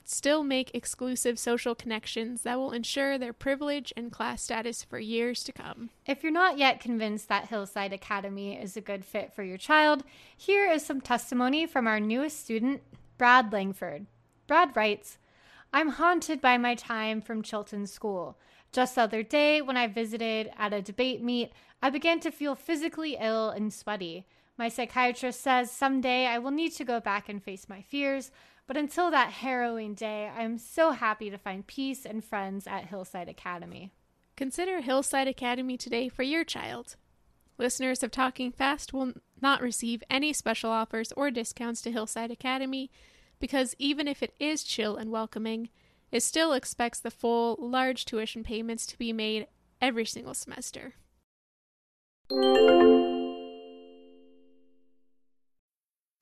still make exclusive social connections that will ensure their privilege and class status for years to come. If you're not yet convinced that Hillside Academy is a good fit for your child, here is some testimony from our newest student, Brad Langford. Brad writes, I'm haunted by my time from Chilton School. Just the other day, when I visited at a debate meet, I began to feel physically ill and sweaty. My psychiatrist says someday I will need to go back and face my fears, but until that harrowing day, I am so happy to find peace and friends at Hillside Academy. Consider Hillside Academy today for your child. Listeners of Talking Fast will not receive any special offers or discounts to Hillside Academy because even if it is chill and welcoming, it still expects the full, large tuition payments to be made every single semester.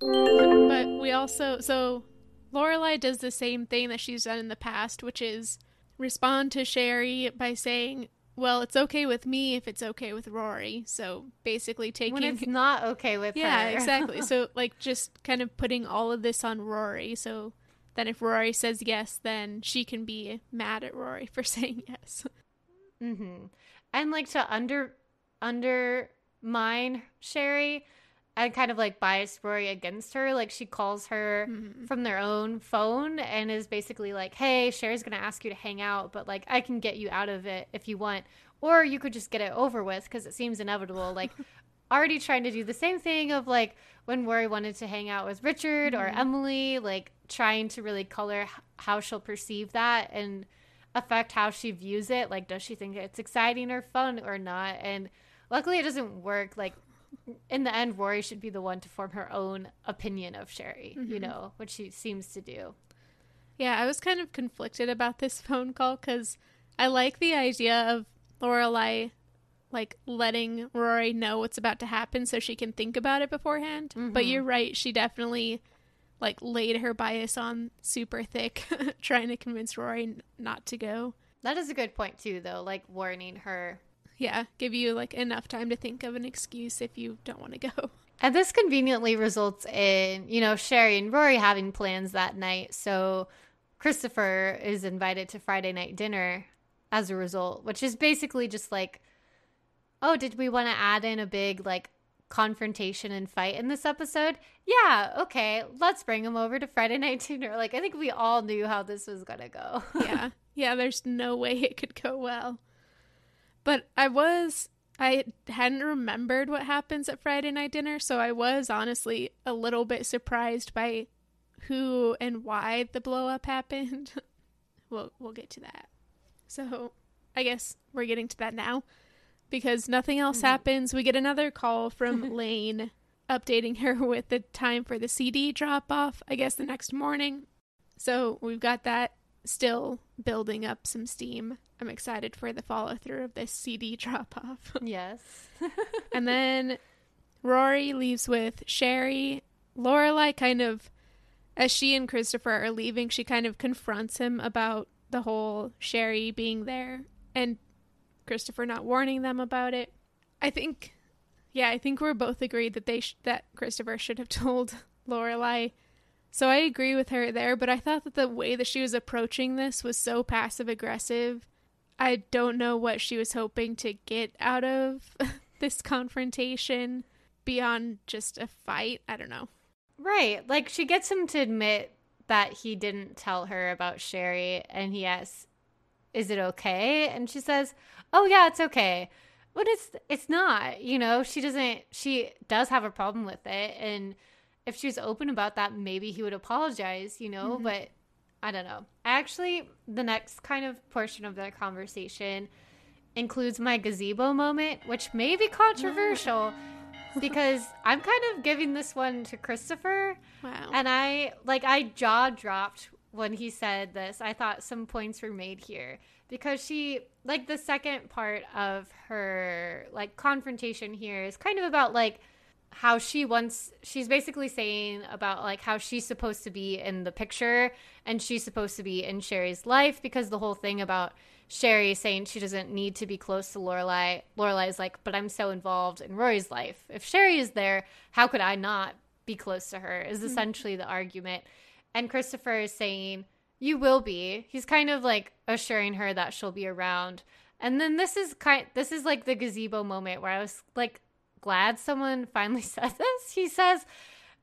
But we also so Lorelai does the same thing that she's done in the past, which is respond to Sherry by saying, "Well, it's okay with me if it's okay with Rory." So basically taking when it's not okay with yeah, her. exactly. So like just kind of putting all of this on Rory. So then if Rory says yes, then she can be mad at Rory for saying yes. Mm-hmm. And like to under undermine Sherry and kind of like bias Rory against her. Like she calls her mm-hmm. from their own phone and is basically like, "Hey, Sherry's gonna ask you to hang out, but like I can get you out of it if you want, or you could just get it over with because it seems inevitable." Like already trying to do the same thing of like when Rory wanted to hang out with Richard mm-hmm. or Emily, like trying to really color how she'll perceive that and affect how she views it. Like, does she think it's exciting or fun or not? And luckily, it doesn't work. Like in the end, Rory should be the one to form her own opinion of Sherry, mm-hmm. you know, which she seems to do. Yeah, I was kind of conflicted about this phone call because I like the idea of Lorelai like letting Rory know what's about to happen so she can think about it beforehand. But Mhm. you're right, she definitely like laid her bias on super thick, trying to convince Rory not to go. That is a good point too, though. Like warning her. Yeah, give you like enough time to think of an excuse if you don't want to go. And this conveniently results in, you know, Sherry and Rory having plans that night. So Christopher is invited to Friday night dinner as a result, which is basically just like, oh, did we want to add in a big like confrontation and fight in this episode? Yeah, okay, let's bring him over to Friday night dinner. Like, I think we all knew how this was going to go. yeah. Yeah, there's no way it could go well. But I was I hadn't remembered what happens at Friday night dinner, so I was honestly a little bit surprised by who and why the blow up happened. we'll we'll get to that. So, I guess we're getting to that now because nothing else mm-hmm. happens. We get another call from Lane updating her with the time for the CD drop off, I guess the next morning. So, we've got that still building up some steam. I'm excited for the follow through of this CD drop off. yes. and then Rory leaves with Sherry. Lorelai kind of, as she and Christopher are leaving, she kind of confronts him about the whole Sherry being there and Christopher not warning them about it. I think, yeah, I think we're both agreed that they sh- that Christopher should have told Lorelai. So I agree with her there, but I thought that the way that she was approaching this was so passive aggressive. I don't know what she was hoping to get out of this confrontation beyond just a fight. I don't know. Right. Like she gets him to admit that he didn't tell her about Sherry and he asks, "Is it okay?" And she says, "Oh yeah, it's okay." But it's it's not, you know, she doesn't she does have a problem with it and if she was open about that, maybe he would apologize, you know, mm-hmm. but I don't know. Actually, the next kind of portion of the conversation includes my gazebo moment, which may be controversial because I'm kind of giving this one to Christopher. Wow. And I like I jaw dropped when he said this. I thought some points were made here because she like the second part of her like confrontation here is kind of about like how she wants she's basically saying about like how she's supposed to be in the picture and she's supposed to be in Sherry's life because the whole thing about Sherry saying she doesn't need to be close to Lorelai. Lorelai's like, but I'm so involved in Rory's life. If Sherry is there, how could I not be close to her? Is mm-hmm. essentially the argument. And Christopher is saying, You will be. He's kind of like assuring her that she'll be around. And then this is kind this is like the gazebo moment where I was like glad someone finally said this. He says,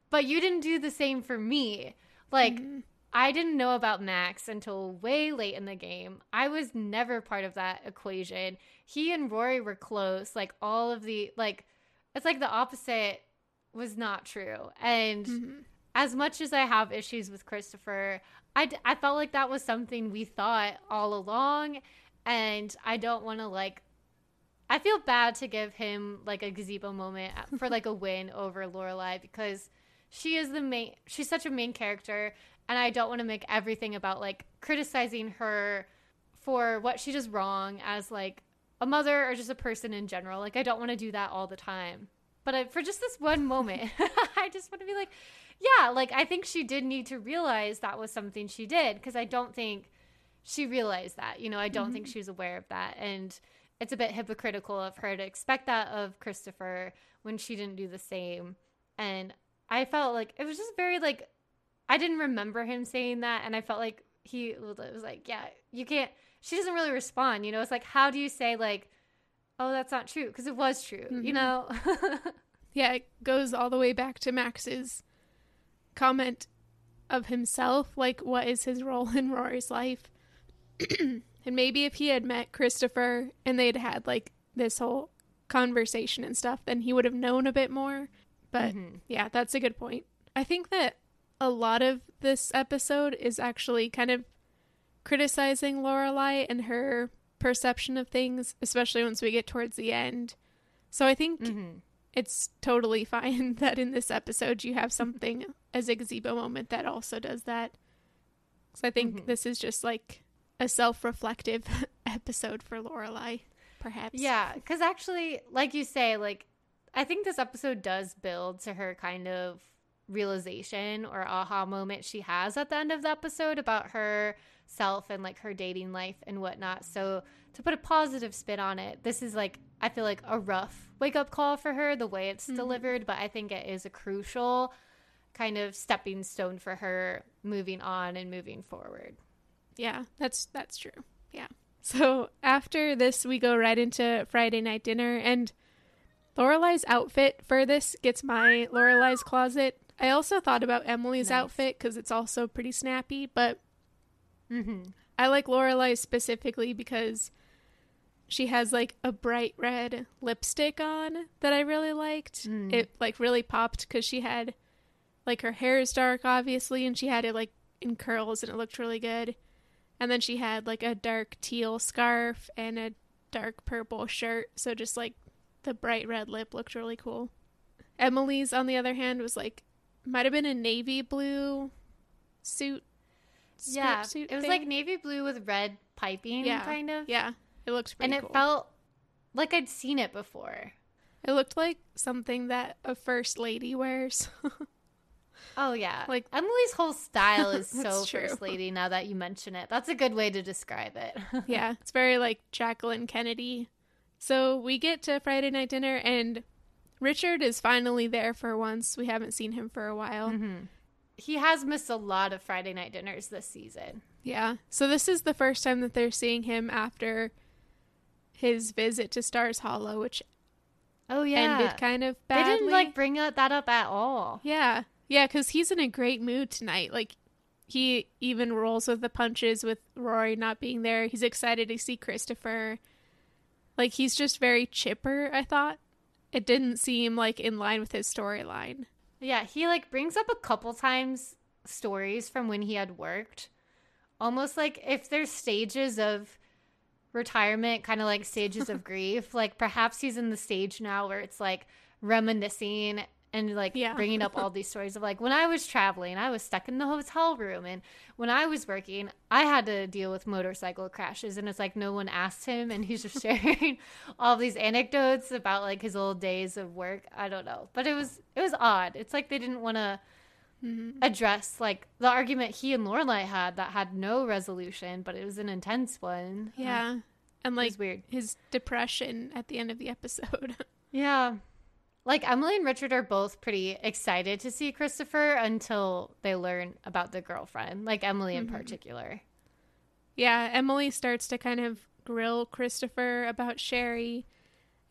But you didn't do the same for me. Like I didn't know about Max until way late in the game. I was never part of that equation. He and Rory were close. Like all of the like it's like the opposite was not true. And Mhm. as much as I have issues with Christopher, I, d- I felt like that was something we thought all along. And I don't want to like, I feel bad to give him like a gazebo moment for like a win over Lorelai because she is the main, she's such a main character. And I don't want to make everything about like criticizing her for what she does wrong as like a mother or just a person in general. Like, I don't want to do that all the time. But I, for just this one moment, I just want to be like, yeah, like I think she did need to realize that was something she did because I don't think she realized that. You know, I don't think mm-hmm. she was aware of that. And it's a bit hypocritical of her to expect that of Christopher when she didn't do the same. And I felt like it was just very like, I didn't remember him saying that. And I felt like he was like, yeah, you can't, she doesn't really respond. You know, it's like, how do you say, like, oh, that's not true? Because it was true, you Mhm. know? Yeah, it goes all the way back to Max's comment of himself, like what is his role in Rory's life. and maybe if he had met Christopher and they'd had like this whole conversation and stuff, then he would have known a bit more. But Mhm. yeah, that's a good point. I think that a lot of this episode is actually kind of criticizing Lorelai and her perception of things, especially once we get towards the end. So I think Mhm. it's totally fine that in this episode you have something as a gazebo moment that also does that. So I think Mhm. this is just like a self-reflective episode for Lorelai, perhaps. Yeah, because actually, like you say, like I think this episode does build to her kind of realization or aha moment she has at the end of the episode about her self and like her dating life and whatnot. So to put a positive spin on it, this is like I feel like a rough wake up call for her the way it's Mhm. delivered, but I think it is a crucial kind of stepping stone for her moving on and moving forward. Yeah, that's that's true. Yeah. So after this, we go right into Friday night dinner, and Lorelai's outfit for this gets my Lorelai's closet. I also thought about Emily's Nice. outfit because it's also pretty snappy, but Mm-hmm. I like Lorelai's specifically because she has like a bright red lipstick on that I really liked. Mm. It like really popped because she had like her hair is dark, obviously, and she had it like in curls and it looked really good. And then she had like a dark teal scarf and a dark purple shirt. So just like the bright red lip looked really cool. Emily's, on the other hand, was like might have been a navy blue suit. Yeah, suit it was thing. like navy blue with red piping, Yeah, kind of. Yeah, it looked pretty and pretty it cool. felt like I'd seen it before. It looked like something that a first lady wears. Oh yeah, Like- Emily's whole style is so true. first lady. Now that you mention it, that's a good way to describe it. yeah, it's very like Jacqueline Kennedy. So we get to Friday night dinner, and Richard is finally there for once. We haven't seen him for a while. Mhm. He has missed a lot of Friday night dinners this season. Yeah. So this is the first time that they're seeing him after his visit to Stars Hollow, which Oh yeah, ended kind of they didn't like bring that up at all. Yeah. Yeah, because he's in a great mood tonight. Like, he even rolls with the punches with Rory not being there. He's excited to see Christopher. Like, he's just very chipper, I thought. It didn't seem like in line with his storyline. Yeah, he like brings up a couple times stories from when he had worked. Almost like if there's stages of retirement, kind of like stages of grief, like perhaps he's in the stage now where it's like reminiscing and like Yeah. bringing up all these stories of like when I was traveling, I was stuck in the hotel room and when I was working, I had to deal with motorcycle crashes and it's like no one asked him and he's just sharing all these anecdotes about like his old days of work. I don't know. But it was it was odd. It's like they didn't want to Mm-hmm. address like the argument he and Lorelai had that had no resolution, but it was an intense one. Yeah. And, like, weird. his depression at the end of the episode. Yeah. Like Emily and Richard are both pretty excited to see Christopher until they learn about the girlfriend, like Emily in Mhm. particular. Yeah, Emily starts to kind of grill Christopher about Sherry.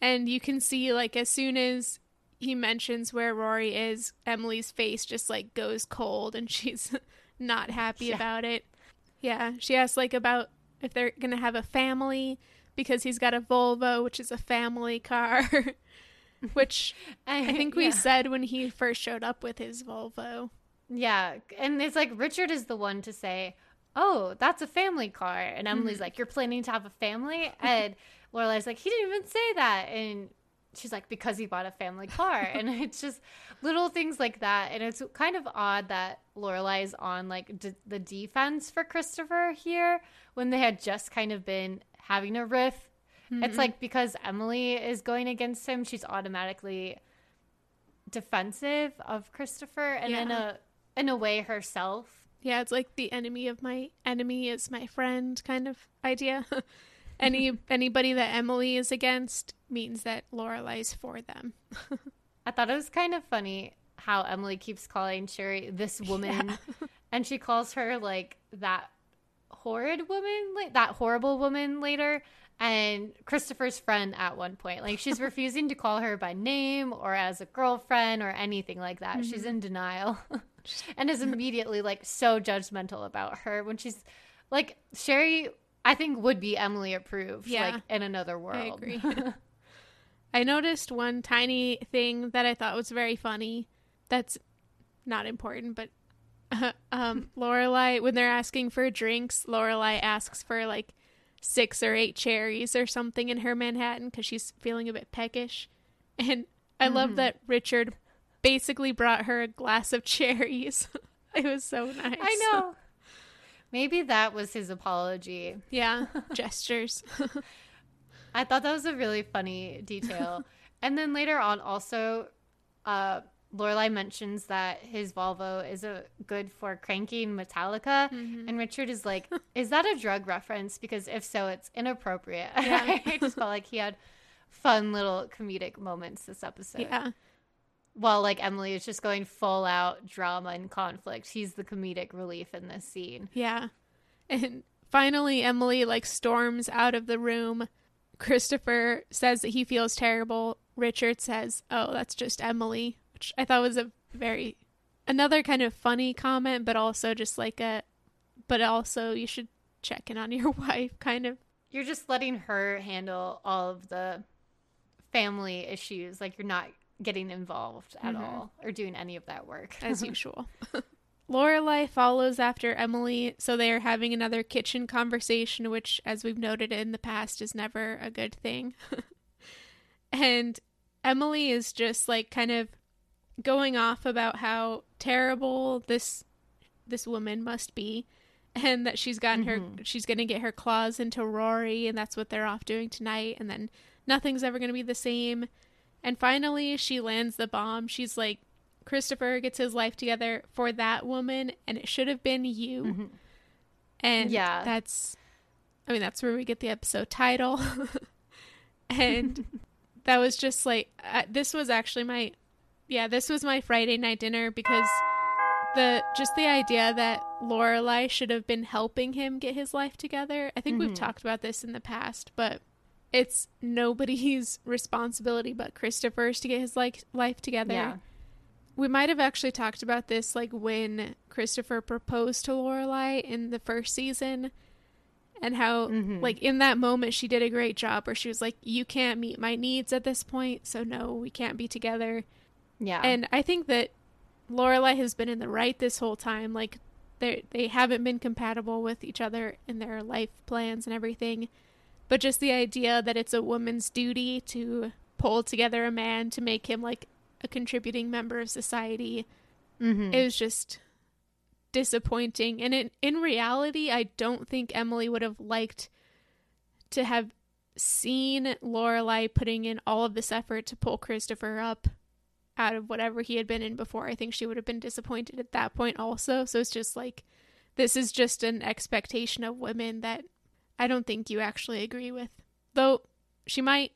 And you can see, like, as soon as he mentions where Rory is, Emily's face just, like, goes cold and she's not happy Yeah. about it. Yeah, she asks, like, about if they're going to have a family because he's got a Volvo, which is a family car. which I think we Yeah. said when he first showed up with his Volvo. Yeah, and it's like Richard is the one to say, "Oh, that's a family car," and Emily's Mhm. like, "You're planning to have a family?" And Lorelai's like, "He didn't even say that," and she's like, "Because he bought a family car," and it's just little things like that, and it's kind of odd that Lorelai is on like d- the defense for Christopher here when they had just kind of been having a riff. It's Mhm. like because Emily is going against him, she's automatically defensive of Christopher and in a in a way herself. Yeah, it's like the enemy of my enemy is my friend kind of idea. Any anybody that Emily is against means that Lorelai's for them. I thought it was kind of funny how Emily keeps calling Sherry this woman and she calls her like that horrid woman, like that horrible woman later. And Christopher's friend at one point. Like she's refusing to call her by name or as a girlfriend or anything like that. She's in denial. and is immediately like so judgmental about her when she's like Sherry I think would be Emily approved Yeah. like in another world. I agree. I noticed one tiny thing that I thought was very funny. That's not important, but um, Lorelai, when they're asking for drinks, Lorelai asks for like six or eight cherries or something in her Manhattan because she's feeling a bit peckish. And I love Mhm. that Richard basically brought her a glass of cherries. it was so nice. I know. Maybe that was his apology. Yeah, gestures. I thought that was a really funny detail. and then later on, also, uh, Lorelai mentions that his Volvo is a good for cranking Metallica, Mhm. and Richard is like, "Is that a drug reference? Because if so, it's inappropriate." Yeah. I just felt like he had fun little comedic moments this episode. yeah. While like Emily is just going full out drama and conflict, he's the comedic relief in this scene. Yeah. And finally Emily like storms out of the room. Christopher says that he feels terrible. Richard says, "Oh, that's just Emily," which I thought was a very another kind of funny comment, but also just like a but also you should check in on your wife kind of. You're just letting her handle all of the family issues. Like you're not getting involved at Mhm. all or doing any of that work. as usual. Lorelai follows after Emily, so they are having another kitchen conversation, which, as we've noted in the past, is never a good thing. and Emily is just like kind of going off about how terrible this this woman must be and that she's gotten her Mhm. she's going to get her claws into Rory and that's what they're off doing tonight and then nothing's ever going to be the same and finally she lands the bomb she's like Christopher gets his life together for that woman and it should have been you Mhm. and Yeah. that's I mean that's where we get the episode title and that was just like uh, this was actually my yeah this was my Friday night dinner because the just the idea that Lorelai should have been helping him get his life together. I think we've Mhm. talked about this in the past, but it's nobody's responsibility but Christopher's to get his like life together. Yeah. We might have actually talked about this like when Christopher proposed to Lorelai in the first season and how Mhm. like in that moment she did a great job where she was like you can't meet my needs at this point, so no, we can't be together. Yeah. And I think that Lorelai has been in the right this whole time. Like they they haven't been compatible with each other in their life plans and everything. But just the idea that it's a woman's duty to pull together a man to make him like a contributing member of society Mhm. it was just disappointing. And in in reality, I don't think Emily would have liked to have seen Lorelai putting in all of this effort to pull Christopher up out of whatever he had been in before. I think she would have been disappointed at that point also. So it's just like this is just an expectation of women that I don't think you actually agree with. Though she might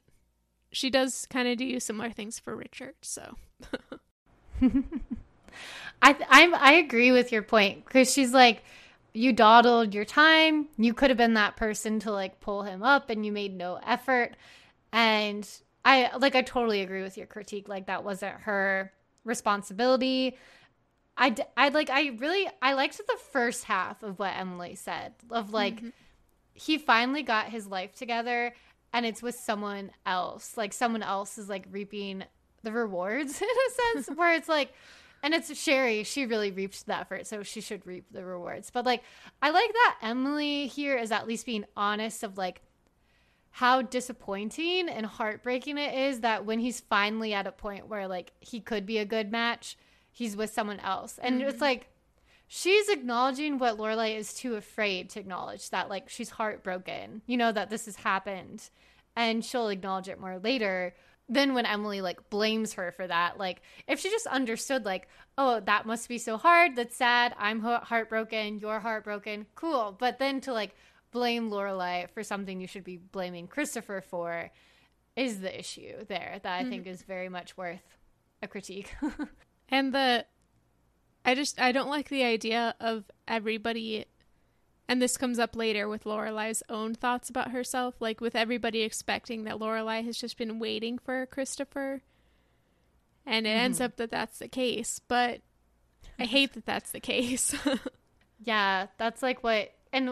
she does kind of do similar things for Richard, so I I'm I agree with your point because she's like, you dawdled your time. You could have been that person to like pull him up, and you made no effort. And I like I totally agree with your critique. Like that wasn't her responsibility. I I like I really I liked the first half of what Emily said of like mm-hmm. he finally got his life together and it's with someone else. Like someone else is like reaping the rewards in a sense where it's like and it's Sherry, she really reaped the effort, so she should reap the rewards. But like I like that Emily here is at least being honest of like how disappointing and heartbreaking it is that when he's finally at a point where like he could be a good match, he's with someone else. And it's mm-hmm. like she's acknowledging what Lorelai is too afraid to acknowledge that like she's heartbroken, you know, that this has happened. And she'll acknowledge it more later. Then when Emily like blames her for that, like if she just understood like, oh, that must be so hard, that's sad, I'm heartbroken, you're heartbroken, cool. But then to like blame Lorelai for something you should be blaming Christopher for is the issue there that I think mm-hmm. is very much worth a critique. And the I just I don't like the idea of everybody and this comes up later with Lorelai's own thoughts about herself, like with everybody expecting that Lorelai has just been waiting for Christopher. And it ends mm-hmm. up that that's the case, but I hate that that's the case. Yeah, that's like what and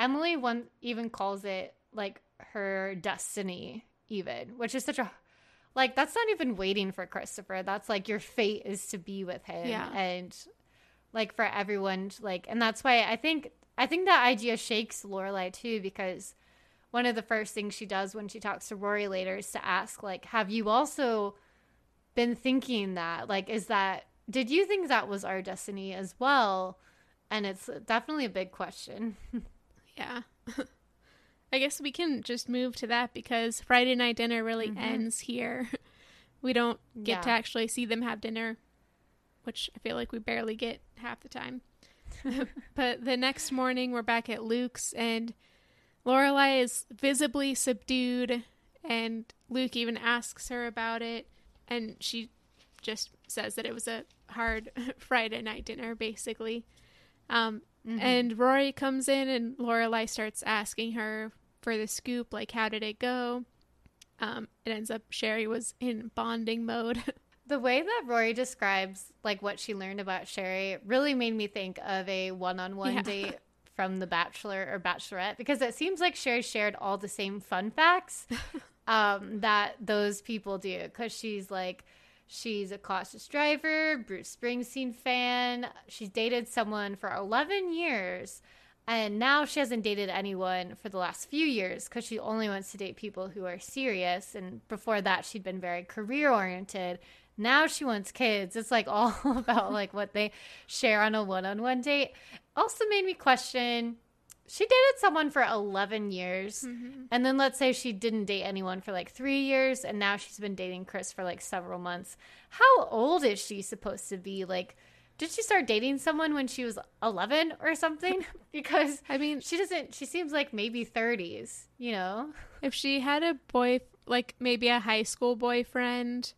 Emily one even calls it like her destiny even, which is such a like that's not even waiting for Christopher. That's like your fate is to be with him Yeah. and like for everyone like and that's why I think I think that idea shakes Lorelai too because one of the first things she does when she talks to Rory later is to ask like have you also been thinking that like is that did you think that was our destiny as well And it's definitely a big question. Yeah. I guess we can just move to that because Friday night dinner really Mhm. ends here. We don't get to actually see them have dinner, which I feel like we barely get half the time. but the next morning, we're back at Luke's, and Lorelai is visibly subdued, and Luke even asks her about it, and she just says that it was a hard Friday night dinner, basically. Um, Mhm. and Rory comes in and Lorelai starts asking her for the scoop, like how did it go? Um, it ends up Sherry was in bonding mode. The way that Rory describes like what she learned about Sherry really made me think of a one-on-one Yeah. date from The Bachelor or Bachelorette because it seems like Sherry shared all the same fun facts um, that those people do. Because she's like, she's a cautious driver, Bruce Springsteen fan. She's dated someone for 11 years. And now she hasn't dated anyone for the last few years because she only wants to date people who are serious. And before that, she'd been very career oriented. Now she wants kids. It's like all about like what they share on a one-on-one date. Also made me question. She dated someone for 11 years. And then let's say she didn't date anyone for like three years, and now she's been dating Chris for like several months. How old is she supposed to be? Like, did she start dating someone when she was 11 or something? because I mean, she doesn't, she seems like maybe 30s, you know? if she had a boy, like maybe a high school boyfriend,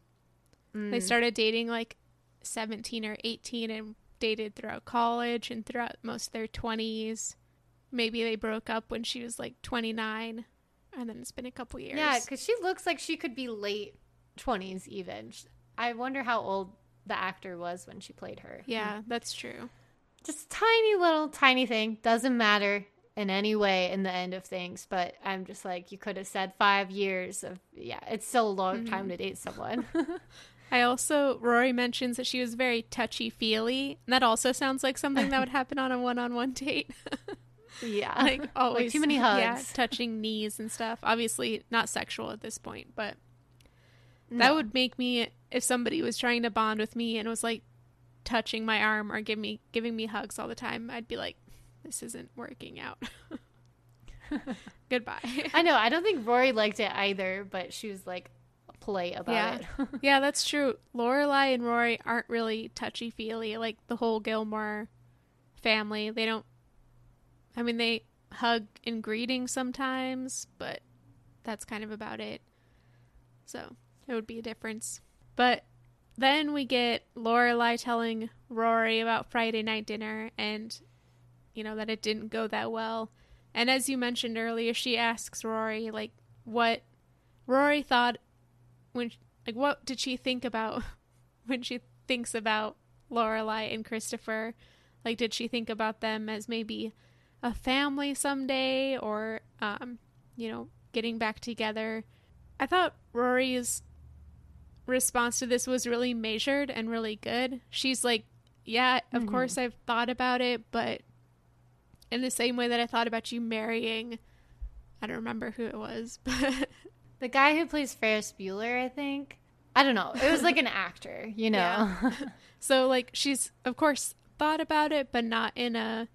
they Mm. started dating like 17 or 18 and dated throughout college and throughout most of their 20s. Maybe they broke up when she was like 29 and then it's been a couple years. Yeah, because she looks like she could be late 20s even. I wonder how old the actor was when she played her. Yeah, that's true. just tiny little tiny thing doesn't matter in any way in the end of things but i'm just like you could have said five years of yeah it's still a long mm-hmm. time to date someone I also Rory mentions that she was very touchy feely. That also sounds like something that would happen on a one on one date. yeah like always too many Yeah, hugs. touching knees and stuff. Obviously not sexual at this point, but that would make me if somebody was trying to bond with me and was like touching my arm or give me giving me hugs all the time, I'd be like, This isn't working out. Goodbye. i know i don't think rory liked it either but she was like polite about Yeah. it yeah, that's true. Lorelai and Rory aren't really touchy feely like the whole Gilmore family. They don't. I mean, they hug in greetings sometimes, but that's kind of about it. So it would be a difference. But then we get Lorelai telling Rory about Friday night dinner and you know that it didn't go that well. And as you mentioned earlier, she asks Rory like what Rory thought when like what did she think about when she thinks about Lorelai and Christopher? Like did she think about them as maybe a family someday or um you know getting back together? I thought Rory's response to this was really measured and really good. She's like, "Yeah, of Mhm. course I've thought about it, but in the same way that I thought about you marrying I don't remember who it was, but the guy who plays ferris bueller i think i don't know it was like an actor you know Yeah. So like she's of course thought about it, but not in a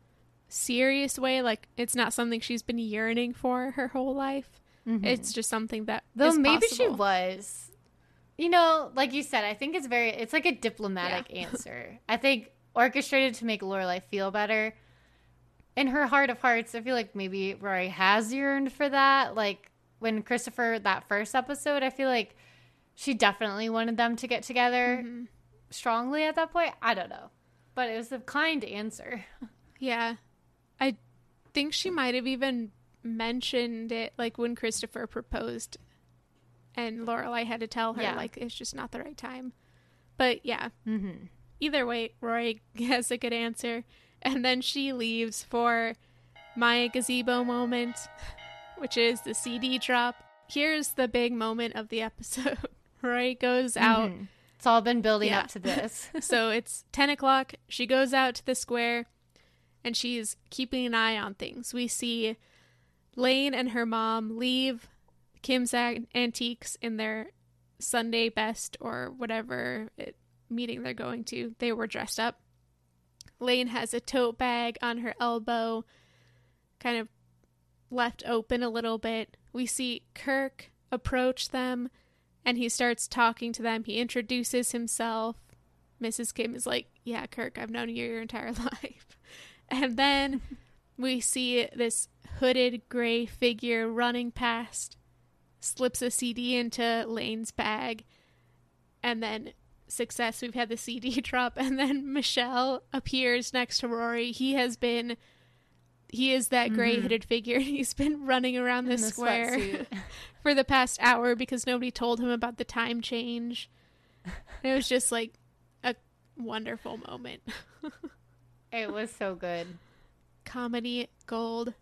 serious way. Like it's not something she's been yearning for her whole life. It's just something that Though maybe she was. You know, like you said, I think it's very it's like a diplomatic answer. I think orchestrated to make Lorelai feel better. In her heart of hearts, I feel like maybe Rory has yearned for that. Like when Christopher that first episode, I feel like she definitely wanted them to get together Mm-hmm. strongly at that point. I don't know. But it was a kind answer. Yeah, I think she might have even mentioned it like when Christopher proposed, and Lorelai had to tell her Yeah. like it's just not the right time. But yeah, Mm-hmm. either way, Rory has a good answer. And then she leaves for my gazebo moment, which is the CD drop. Here's the big moment of the episode. Rory goes out. It's all been building Yeah. up to this. so it's 10 o'clock. She goes out to the square and she's keeping an eye on things. We see Lane and her mom leave Kim's An- Antiques in their Sunday best or whatever it, meeting they're going to. They were dressed up. Lane has a tote bag on her elbow, kind of left open a little bit. We see Kirk approach them and he starts talking to them. He introduces himself. Mrs. Kim is like, Yeah, Kirk, I've known you your entire life. And then we see this hooded gray figure running past, slips a CD into Lane's bag, and then success. We've had the CD drop, and then Michel appears next to Rory. He has been. He is that gray mm-hmm. hooded figure. He's been running around the the square for the past hour because nobody told him about the time change. it was just like a wonderful moment. It was so good. Comedy gold.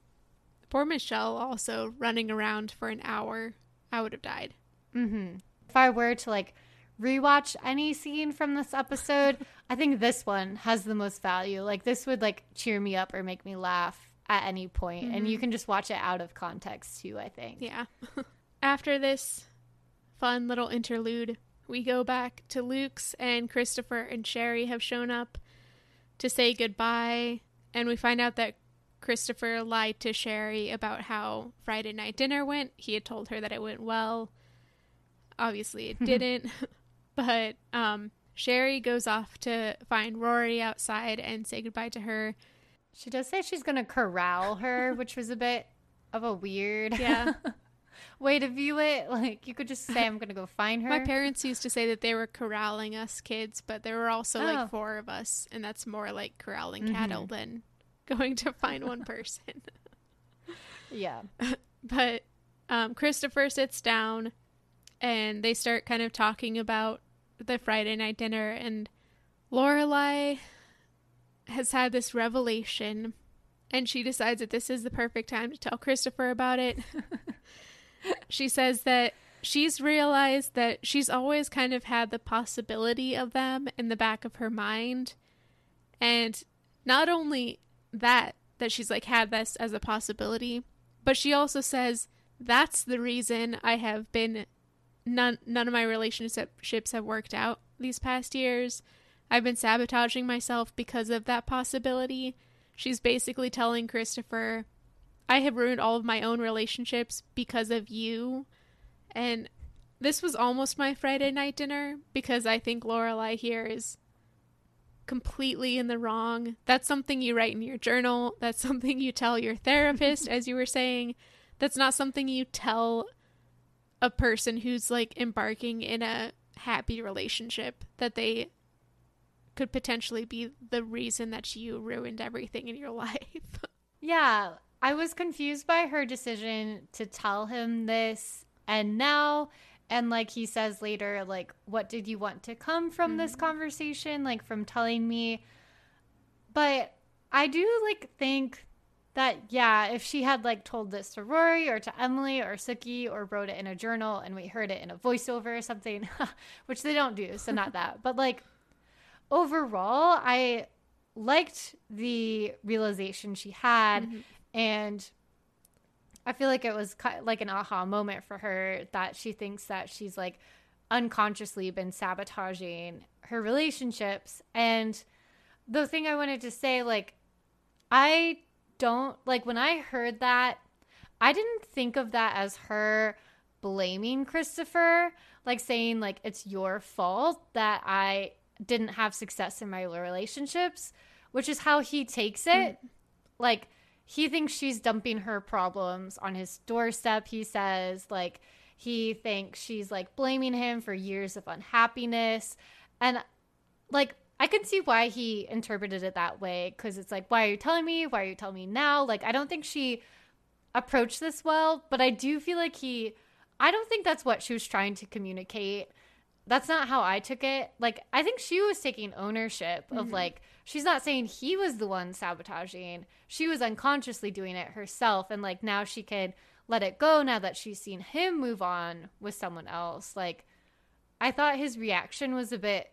Poor Michel also running around for an hour. I would have died. Mm-hmm. If I were to like rewatch any scene from this episode, I think this one has the most value. Like this would like cheer me up or make me laugh at any point, and you can just watch it out of context too. I think. Yeah. After this fun little interlude, we go back to Luke's, and Christopher and Sherry have shown up to say goodbye. And we find out that Christopher lied to Sherry about how Friday night dinner went. He had told her that it went well. Obviously, it didn't. but um, Sherry goes off to find Rory outside and say goodbye to her. She does say she's gonna corral her, which was a bit of a weird Yeah. Way to view it. Like you could just say, "I'm gonna go find her." My parents used to say that they were corralling us kids, but there were also Oh. like four of us, and that's more like corralling cattle than going to find one person. yeah. but um, Christopher sits down, and they start kind of talking about the Friday night dinner, and Lorelai has had this revelation, and she decides that this is the perfect time to tell Christopher about it. She says that she's realized that she's always kind of had the possibility of them in the back of her mind. And not only that, that she's like had this as a possibility, but she also says that's the reason I have been none none of my relationships have worked out these past years. I've been sabotaging myself because of that possibility. She's basically telling Christopher, I have ruined all of my own relationships because of you. And this was almost my Friday night dinner because I think Lorelai here is completely in the wrong. That's something you write in your journal. That's something you tell your therapist, as you were saying. That's not something you tell a person who's like embarking in a happy relationship that they could potentially be the reason that you ruined everything in your life. Yeah, I was confused by her decision to tell him this and now and like he says later like what did you want to come from this mm-hmm. conversation? like from telling me. But I do like think that yeah, if she had like told this to Rory or to Emily or Sookie or wrote it in a journal and we heard it in a voiceover or something, which they don't do, so not that. But like overall, I liked the realization she had mm-hmm. And I feel like it was like an aha moment for her that she thinks that she's like unconsciously been sabotaging her relationships. And the thing I wanted to say, like, I don't like when I heard that, I didn't think of that as her blaming Christopher, like saying, like, it's your fault that I didn't have success in my relationships, which is how he takes it. Mm. Like, he thinks she's dumping her problems on his doorstep, he says. Like, he thinks she's like blaming him for years of unhappiness. And like, I can see why he interpreted it that way because it's like, why are you telling me? Why are you telling me now? Like, I don't think she approached this well, but I do feel like he, I don't think that's what she was trying to communicate. That's not how I took it. Like, I think she was taking ownership of mm-hmm. like, she's not saying he was the one sabotaging. She was unconsciously doing it herself. And like, now she could let it go now that she's seen him move on with someone else. Like, I thought his reaction was a bit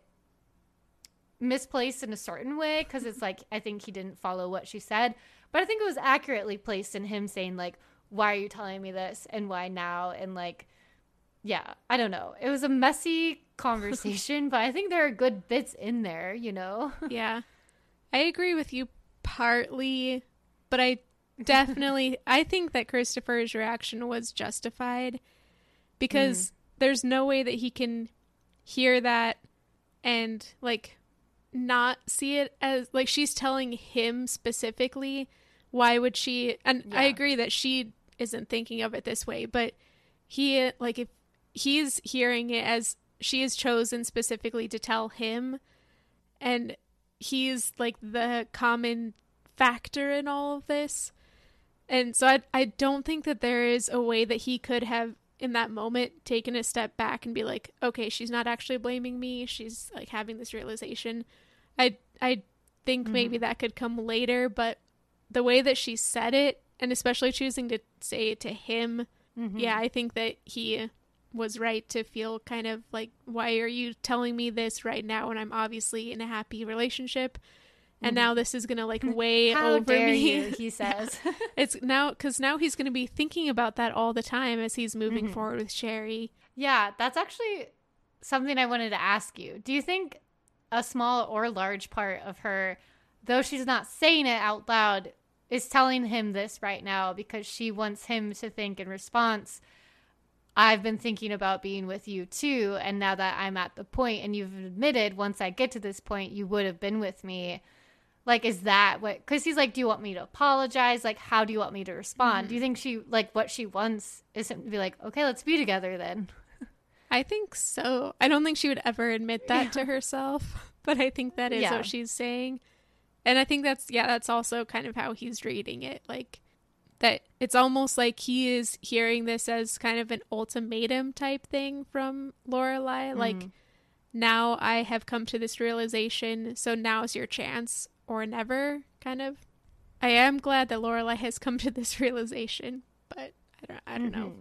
misplaced in a certain way because it's like I think he didn't follow what she said, but I think it was accurately placed in him saying like, "Why are you telling me this and why now?" and like, yeah, I don't know. It was a messy conversation, but I think there are good bits in there, you know. yeah. I agree with you partly, but I definitely I think that Christopher's reaction was justified because mm. there's no way that he can hear that and like not see it as like she's telling him specifically why would she and yeah. I agree that she isn't thinking of it this way but he like if he's hearing it as she is chosen specifically to tell him and he's like the common factor in all of this and so I I don't think that there is a way that he could have in that moment taken a step back and be like, okay, she's not actually blaming me. She's like having this realization. I I think mm-hmm. maybe that could come later, but the way that she said it and especially choosing to say it to him, mm-hmm. yeah, I think that he was right to feel kind of like why are you telling me this right now when I'm obviously in a happy relationship? and now mm-hmm. this is gonna like weigh How over me. You, he says it's now because now he's gonna be thinking about that all the time as he's moving mm-hmm. forward with Sherry. Yeah, that's actually something I wanted to ask you. Do you think a small or large part of her, though she's not saying it out loud, is telling him this right now because she wants him to think in response? I've been thinking about being with you too. And now that I'm at the point and you've admitted once I get to this point, you would have been with me like, is that what? Because he's like, do you want me to apologize? Like, how do you want me to respond? Mm-hmm. Do you think she, like, what she wants is to be like, okay, let's be together then? I think so. I don't think she would ever admit that yeah. to herself, but I think that is yeah. what she's saying. And I think that's, yeah, that's also kind of how he's reading it. Like, that it's almost like he is hearing this as kind of an ultimatum type thing from Lorelai. Mm-hmm. Like, now I have come to this realization, so now's your chance or never kind of. I am glad that Lorelai has come to this realization, but I don't I don't mm-hmm. know.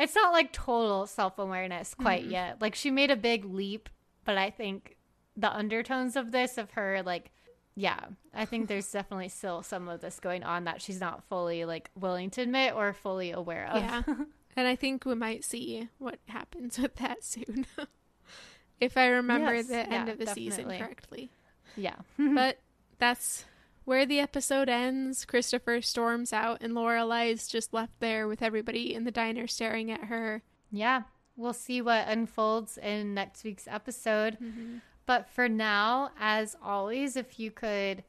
It's not like total self-awareness quite mm-hmm. yet. Like she made a big leap, but I think the undertones of this of her like yeah, I think there's definitely still some of this going on that she's not fully like willing to admit or fully aware of. Yeah. and I think we might see what happens with that soon. if I remember yes, the yeah, end of the definitely. season correctly. Yeah. but that's where the episode ends. Christopher storms out, and Lorelai is just left there with everybody in the diner staring at her. Yeah, we'll see what unfolds in next week's episode. Mm-hmm. But for now, as always, if you could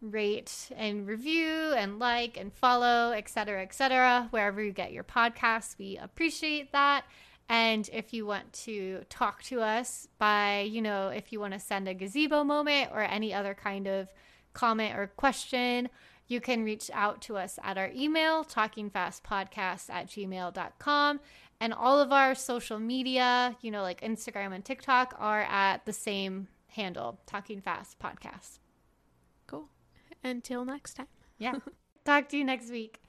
rate and review and like and follow, etc., etc., wherever you get your podcasts, we appreciate that. And if you want to talk to us by, you know, if you want to send a gazebo moment or any other kind of comment or question, you can reach out to us at our email, talkingfastpodcast at gmail.com. And all of our social media, you know, like Instagram and TikTok, are at the same handle, Talking Fast Podcast. Cool. Until next time. Yeah. Talk to you next week.